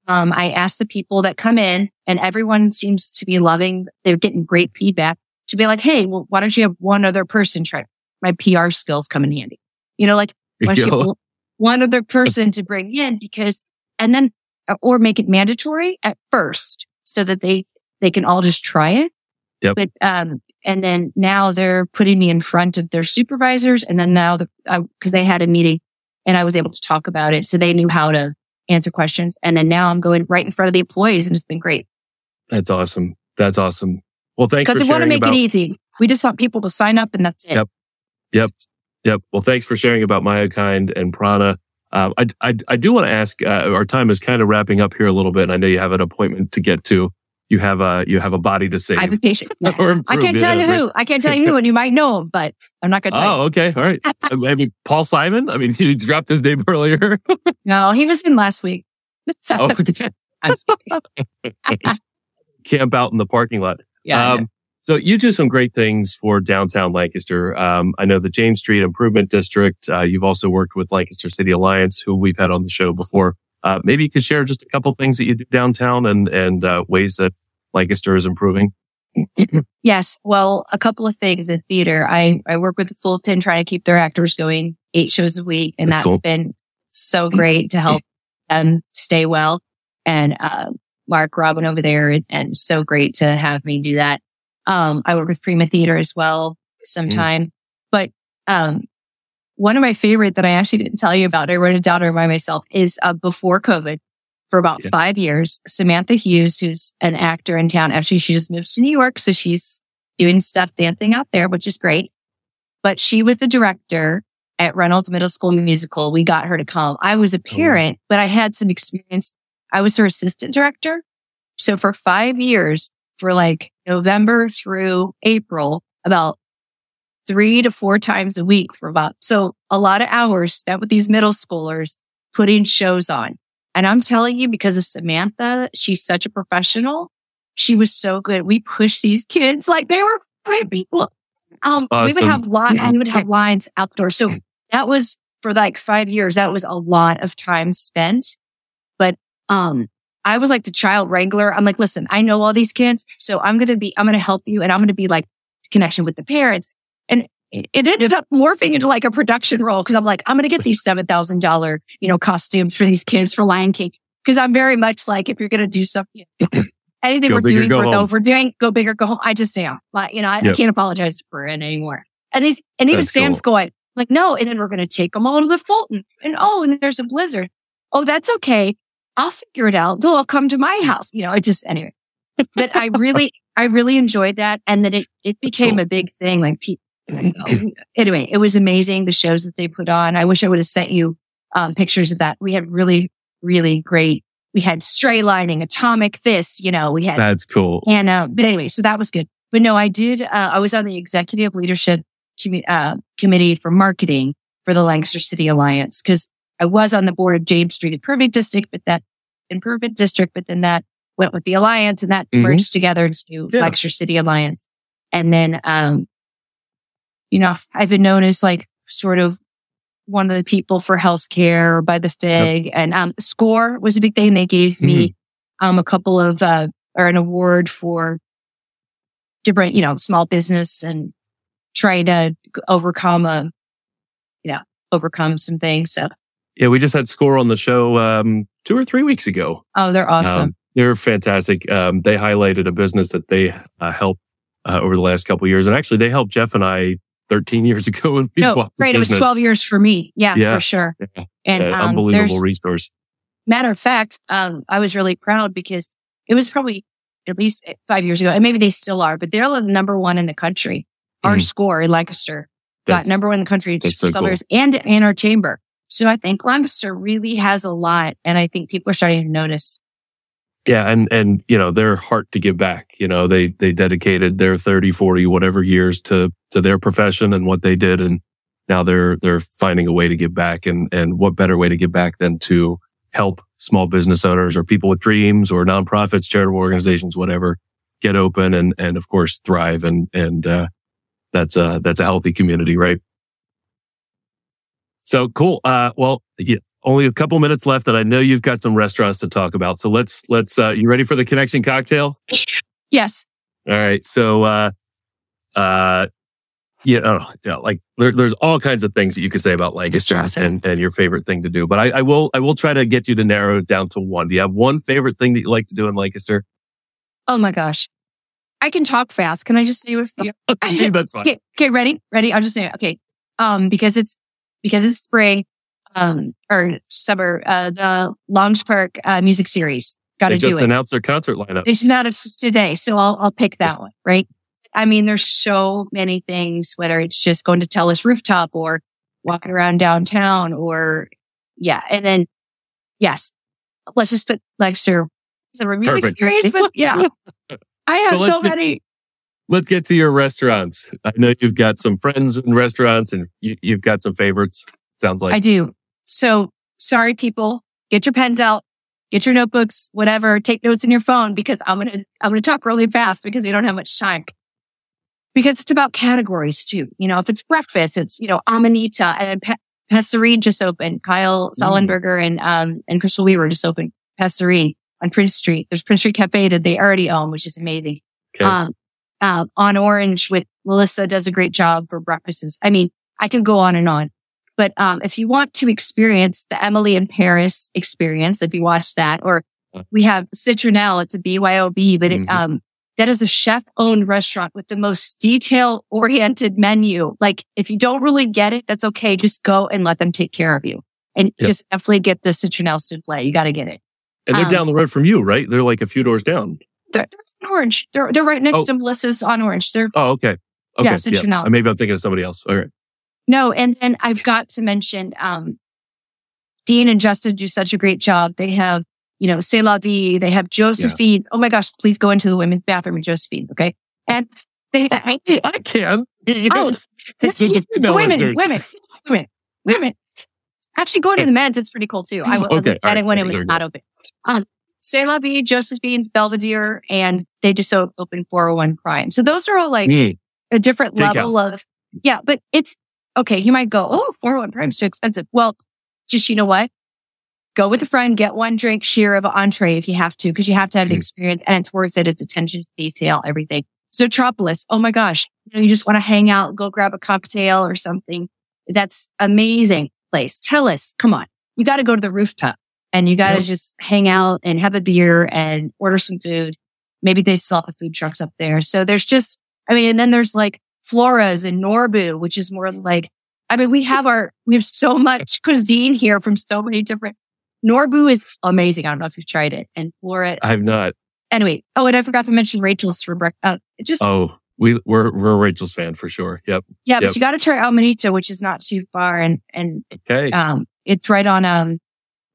um, I ask the people that come in and everyone seems to be loving, they're getting great feedback to be like, Hey, well, why don't you have one other person try? My PR skills come in handy. You know, like why don't you one other person to bring in because, and then, or make it mandatory at first so that they, they can all just try it. Yep. But, um, and then now they're putting me in front of their supervisors. And then now the, uh, cause they had a meeting and I was able to talk about it. So they knew how to answer questions. And then now I'm going right in front of the employees and it's been great. That's awesome. That's awesome. Well, thanks because we want to make about... it easy. We just want people to sign up and that's it. Yep. Yep. Yep. Well, thanks for sharing about Myokind and Prana. Um, I, I, I do want to ask, uh, our time is kind of wrapping up here a little bit. And I know you have an appointment to get to. You have a you have a body to save. I have a patient. I can't tell you who. I can't tell you who, and you might know him, but I'm not going to. Oh, okay, all right. I mean, Paul Simon. I mean, he dropped his name earlier. no, he was in last week. oh, Camp out in the parking lot. Yeah. Um, so you do some great things for downtown Lancaster. Um, I know the James Street Improvement District. Uh, you've also worked with Lancaster City Alliance, who we've had on the show before. Uh, maybe you could share just a couple things that you do downtown and and uh, ways that Lancaster is improving. yes, well, a couple of things in theater. I I work with the Fulton, trying to keep their actors going eight shows a week, and that's, that's cool. been so great to help them stay well. And uh, Marc Robin over there, and, and so great to have me do that. Um, I work with Prima Theater as well sometime. Mm. But um, one of my favorite that I actually didn't tell you about, I wrote it down to remind myself, is uh, before COVID for about yeah. five years. Samantha Hughes, who's an actor in town, actually, she just moved to New York. So she's doing stuff dancing out there, which is great. But she was the director at Reynolds Middle School Musical. We got her to come. I was a oh, parent, oh. but I had some experience. I was her assistant director. So for five years, for like November through April, about three to four times a week for about, so a lot of hours spent with these middle schoolers putting shows on. And I'm telling you, because of Samantha, she's such a professional. She was so good. We pushed these kids like they were great people. Um, awesome. we would have lines, we would have lines outdoors. So that was for like five years. That was a lot of time spent. But, um, I was like the child wrangler. I'm like, listen, I know all these kids. So I'm going to be, I'm going to help you and I'm going to be like connection with the parents. It, ended up morphing into like a production role because I'm like, I'm going to get these $7,000, you know, costumes for these kids for Lion King. Cause I'm very much like, if you're going to do something, anything we're doing, we're, we're doing, go bigger, go home. I just am like, you know, I, yep. I can't apologize for it anymore. And these, and even That's Sam's cool. going like, no. And then we're going to take them all to the Fulton and oh, and there's a blizzard. Oh, that's okay. I'll figure it out. They'll all come to my house. You know, it just, anyway, but I really, I really enjoyed that. And then it, it became cool. a big thing. Like people, anyway, it was amazing. The shows that they put on. I wish I would have sent you um, pictures of that. We had really, really great. We had stray lining, atomic this, you know, we had. That's cool. And, uh, but anyway, so that was good. But no, I did, uh, I was on the executive leadership com- uh, committee for marketing for the Lancaster City Alliance because I was on the board of James Street Improvement District, but that Improvement District, but then that went with the Alliance and that mm-hmm. merged together to yeah. Lancaster City Alliance. And then, um, you know, I've been known as like sort of one of the people for healthcare by the FIG yep. and, um, SCORE was a big thing. They gave mm-hmm. me, um, a couple of, uh, or an award for different, you know, small business and trying to overcome a, you know, overcome some things. So yeah, we just had Score on the show um, two or three weeks ago. Oh, they're awesome. Um, they're fantastic. Um, they highlighted a business that they uh, helped uh, over the last couple years, and actually, they helped Jeff and I 13 years ago. When we no, great. It was 12 years for me. Yeah, yeah. for sure. Yeah. And yeah, um, unbelievable resource. Matter of fact, um, I was really proud because it was probably at least five years ago, and maybe they still are, but they're the number one in the country. Our mm-hmm. score in Lancaster got number one in the country, so cool. and in our chamber. So I think Lancaster really has a lot. And I think people are starting to notice. Yeah. And, and, you know, their heart to give back, you know, they, they dedicated their 30, 40, whatever years to, to their profession and what they did. And now they're, they're finding a way to give back. And, and what better way to give back than to help small business owners or people with dreams or nonprofits, charitable organizations, whatever, get open and, and of course thrive. And, and, uh, that's a, that's a healthy community, right? So cool. Uh, well, yeah, only a couple minutes left, and I know you've got some restaurants to talk about. So let's let's. Uh, you ready for the connection cocktail? Yes. All right. So, uh, uh, you know, yeah, like there, there's all kinds of things that you could say about Lancaster and, and your favorite thing to do. But I, I will I will try to get you to narrow it down to one. Do you have one favorite thing that you like to do in Lancaster? Oh my gosh. I can talk fast. Can I just say with you? okay, that's fine. Okay, okay, ready? Ready? I'll just say it. Okay. Um, because it's because it's spring, um, or summer, uh, the Long's Park, uh, music series. Got to do it. just announced their concert lineup. They just announced today. So I'll, I'll pick that one, right? I mean, there's so many things, whether it's just going to Tellus rooftop or walking around downtown or yeah. And then yes, let's just put it's a music Perfect. experience, but yeah, I have so, so many. let's get to your restaurants. I know you've got some friends in restaurants and you, you've got some favorites. Sounds like I do. So sorry, people, get your pens out, get your notebooks, whatever, take notes in your phone because I'm going to, I'm going to talk really fast because we don't have much time. Because it's about categories too. You know, if it's breakfast, it's, you know, Amanita and Pe- just opened. Kyle mm. And, um, and Crystal Weaver just opened Pesserean on Prince Street. There's Prince Street Cafe that they already own, which is amazing. Okay. Um, uh, on Orange with Melissa does a great job for breakfasts. I mean, I can go on and on. But um, if you want to experience the Emily in Paris experience, if you watch that, or we have Citronelle, it's a BYOB, but it, mm-hmm. um, that is a chef owned restaurant with the most detail oriented menu. Like if you don't really get it, that's okay. Just go and let them take care of you and yep. just definitely get the Citronelle souffle. You got to get it. And they're um, down the road from you, right? They're like a few doors down. They're, they're Orange. They're, they're right next oh. to Melissa's on Orange. They're, oh, okay. Okay. Yeah, Citronelle. Yeah. Maybe I'm thinking of somebody else. All right. No, and then I've got to mention, um, Dean and Justin do such a great job. They have, you know, C'est La Vie. They have Josephine. Yeah. Oh my gosh, please go into the women's bathroom in Josephine's. Okay. And they, I, I can. You oh, women, women, women, women. Actually, going to the men's, it's pretty cool too. I will okay, when it was not open. Um, C'est La Vie, Josephine's, Belvedere, and they just opened 401 Prime. So those are all like mm. a different Take level of, yeah, but it's, okay, you might go, oh, 401 Prime is too expensive. Well, just, you know what? Go with a friend, get one drink, share of an entree if you have to, because you have to have the mm. experience and it's worth it. It's attention to detail, everything. Zoetropolis. Oh my gosh. You know, you just want to hang out, go grab a cocktail or something. That's amazing place. Tellus, come on. You got to go to the rooftop and you got to yep. just hang out and have a beer and order some food. Maybe they sell the food trucks up there. So there's just, I mean, and then there's like Flora's and Norbu, which is more like, I mean, we have our, we have so much cuisine here from so many different, Norbu is amazing. I don't know if you've tried it and Flora. I have not. Anyway. Oh, and I forgot to mention Rachel's for breakfast. Uh, just, oh, we, we're, we're a Rachel's fan for sure. Yep. Yeah. Yep. But you got to try Amanita, which is not too far. And, and, okay. um, it's right on, um,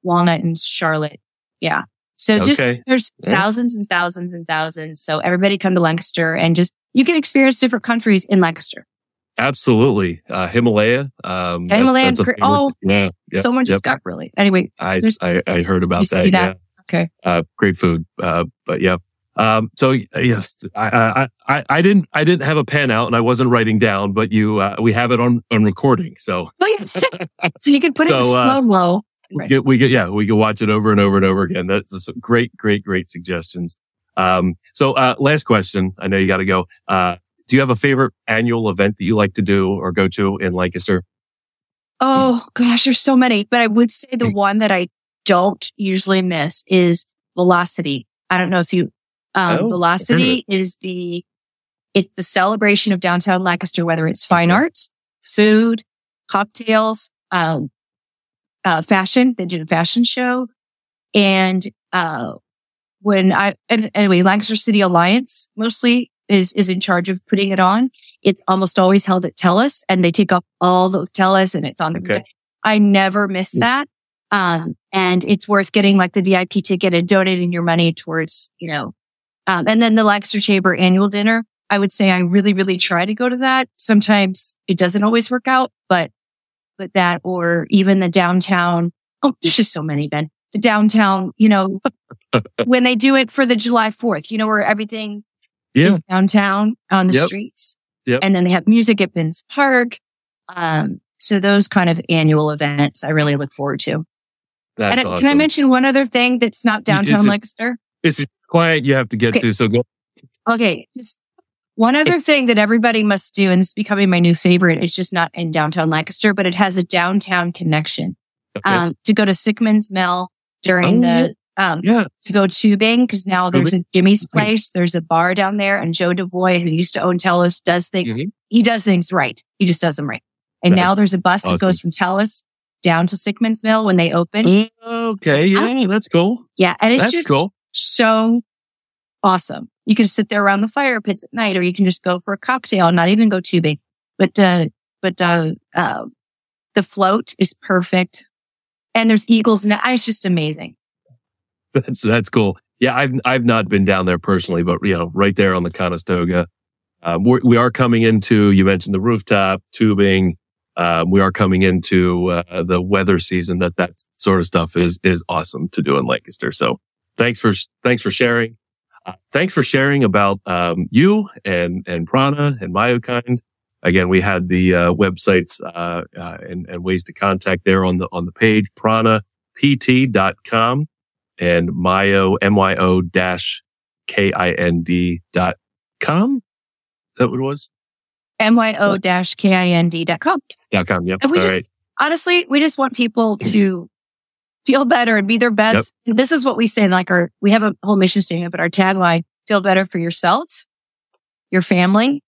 Walnut and Charlotte. Yeah. So just okay. there's yeah. thousands and thousands and thousands. So everybody come to Lancaster and just you can experience different countries in Lancaster. Absolutely. Uh, Himalaya. Um, Himalaya. That's, that's oh, yeah. Yep, someone just yep. got really. Anyway, I, I, I heard about that, that. Yeah. Okay. Uh, great food. Uh, but yeah. Um, so yes, I, I, I, I didn't, I didn't have a pen out and I wasn't writing down, but you, uh, we have it on, on recording. So, oh, yes. so you can put so, it in uh, slow mo. Right. Get, we get, yeah, we can watch it over and over and over again. That's great, great, great suggestions. Um, so, uh, last question. I know you got to go. Uh, do you have a favorite annual event that you like to do or go to in Lancaster? Oh gosh, there's so many, but I would say the one that I don't usually miss is Velocity. I don't know if you, um, oh, Velocity is the, it's the celebration of downtown Lancaster, whether it's fine arts, food, cocktails, um, uh, fashion. They did a fashion show. And, uh, when I, and anyway, Lancaster City Alliance mostly is, is in charge of putting it on. It's almost always held at Tellus and they take up all the Tellus and it's on the, okay. I never miss that. Um, and it's worth getting like the VIP ticket and donating your money towards, you know, um, and then the Lancaster Chamber annual dinner. I would say I really, really try to go to that. Sometimes it doesn't always work out, but but that or even the downtown. Oh, there's just so many, Ben. The downtown, you know, when they do it for the July 4th, you know, where everything yeah. is downtown on the yep. streets. Yep. And then they have music at Binns Park. Um, so those kind of annual events I really look forward to. That's and awesome. can I mention one other thing that's not downtown it's Lancaster? It's a client you have to get okay. to. So go. Okay. Just one other thing that everybody must do, and it's becoming my new favorite, it's just not in downtown Lancaster, but it has a downtown connection. Okay. Um, to go to Sickman's Mill during oh, the, um, yeah. to go tubing, because now there's a Jimmy's place, there's a bar down there, and Joe Devoy, who used to own Tellus, does things, mm-hmm. he does things right. He just does them right. And now there's a bus awesome. that goes from Tellus down to Sickman's Mill when they open. Okay. Yeah. That's cool. Yeah. And it's that's just cool. so awesome. You can sit there around the fire pits at night, or you can just go for a cocktail, not even go tubing. But, uh, but, uh, uh, the float is perfect. And there's eagles and it's just amazing. That's, that's cool. yeah, I've I've not been down there personally, but you know, right there on the Conestoga. Um, we are coming into. You mentioned the rooftop tubing. Um, we are coming into uh, the weather season. That that sort of stuff is is awesome to do in Lancaster. So thanks for thanks for sharing. Uh, thanks for sharing about um, you and and Prana and Myokind. Again, we had the uh, websites uh, uh, and, and, ways to contact there on the on the page pranapt.com and myo myo dash k i n d dot com. Is that what it was? myo dash k i n d dot com. Dot com. Yep. And we All just right. honestly, we just want people to feel better and be their best. Yep. This is what we say, like our, we have a whole mission statement, but our tagline, feel better for yourself, your family.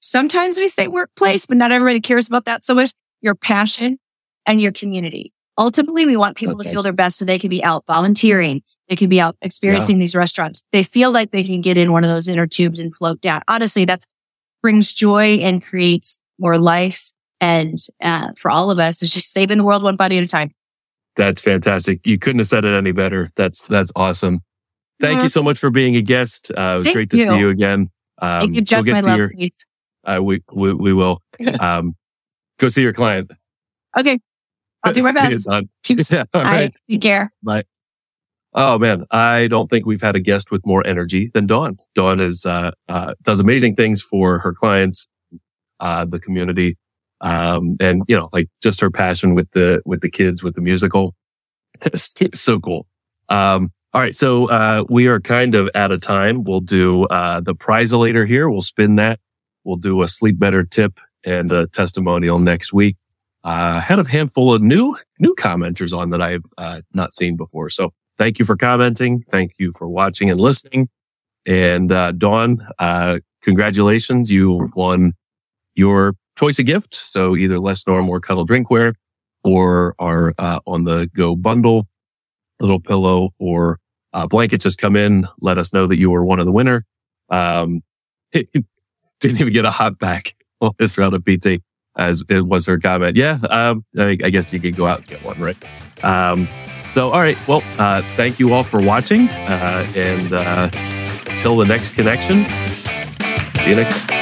Sometimes we say workplace, but not everybody cares about that so much. Your passion and your community. Ultimately, we want people okay. to feel their best so they can be out volunteering. They can be out experiencing yeah. these restaurants. They feel like they can get in one of those inner tubes and float down. Honestly, that's brings joy and creates more life. And uh, for all of us, it's just saving the world one body at a time. That's fantastic. You couldn't have said it any better. That's that's awesome. Thank you so much for being a guest. Uh, it was Thank great to you. see you again. Um, Thank you, Jeff. We'll my love, your, uh, we, we we will. Um, go see your client. Okay, I'll do my best. yeah, all right. Take care. Bye. Oh man, I don't think we've had a guest with more energy than Dawn. Dawn is uh, uh, does amazing things for her clients, uh, the community, um, and you know, like just her passion with the with the kids with the musical. so cool. Um, all right, so uh, we are kind of out of time. We'll do uh, the prizelator here. We'll spin that. We'll do a sleep better tip and a testimonial next week. Uh, had a handful of new new commenters on that I've uh, not seen before. So thank you for commenting. Thank you for watching and listening. And uh, Dawn, uh, congratulations! You won your choice of gift. So either less norm or cuddle drinkware or our uh, on the go bundle, little pillow or uh, blanket. Just come in, let us know that you were one of the winner. Um, didn't even get a hot back on this round of PT as it was her comment. Yeah, um, I, I, guess you could go out and get one, right? Um, so, all right. Well, uh, thank you all for watching. Uh, and uh, until the next connection, see you next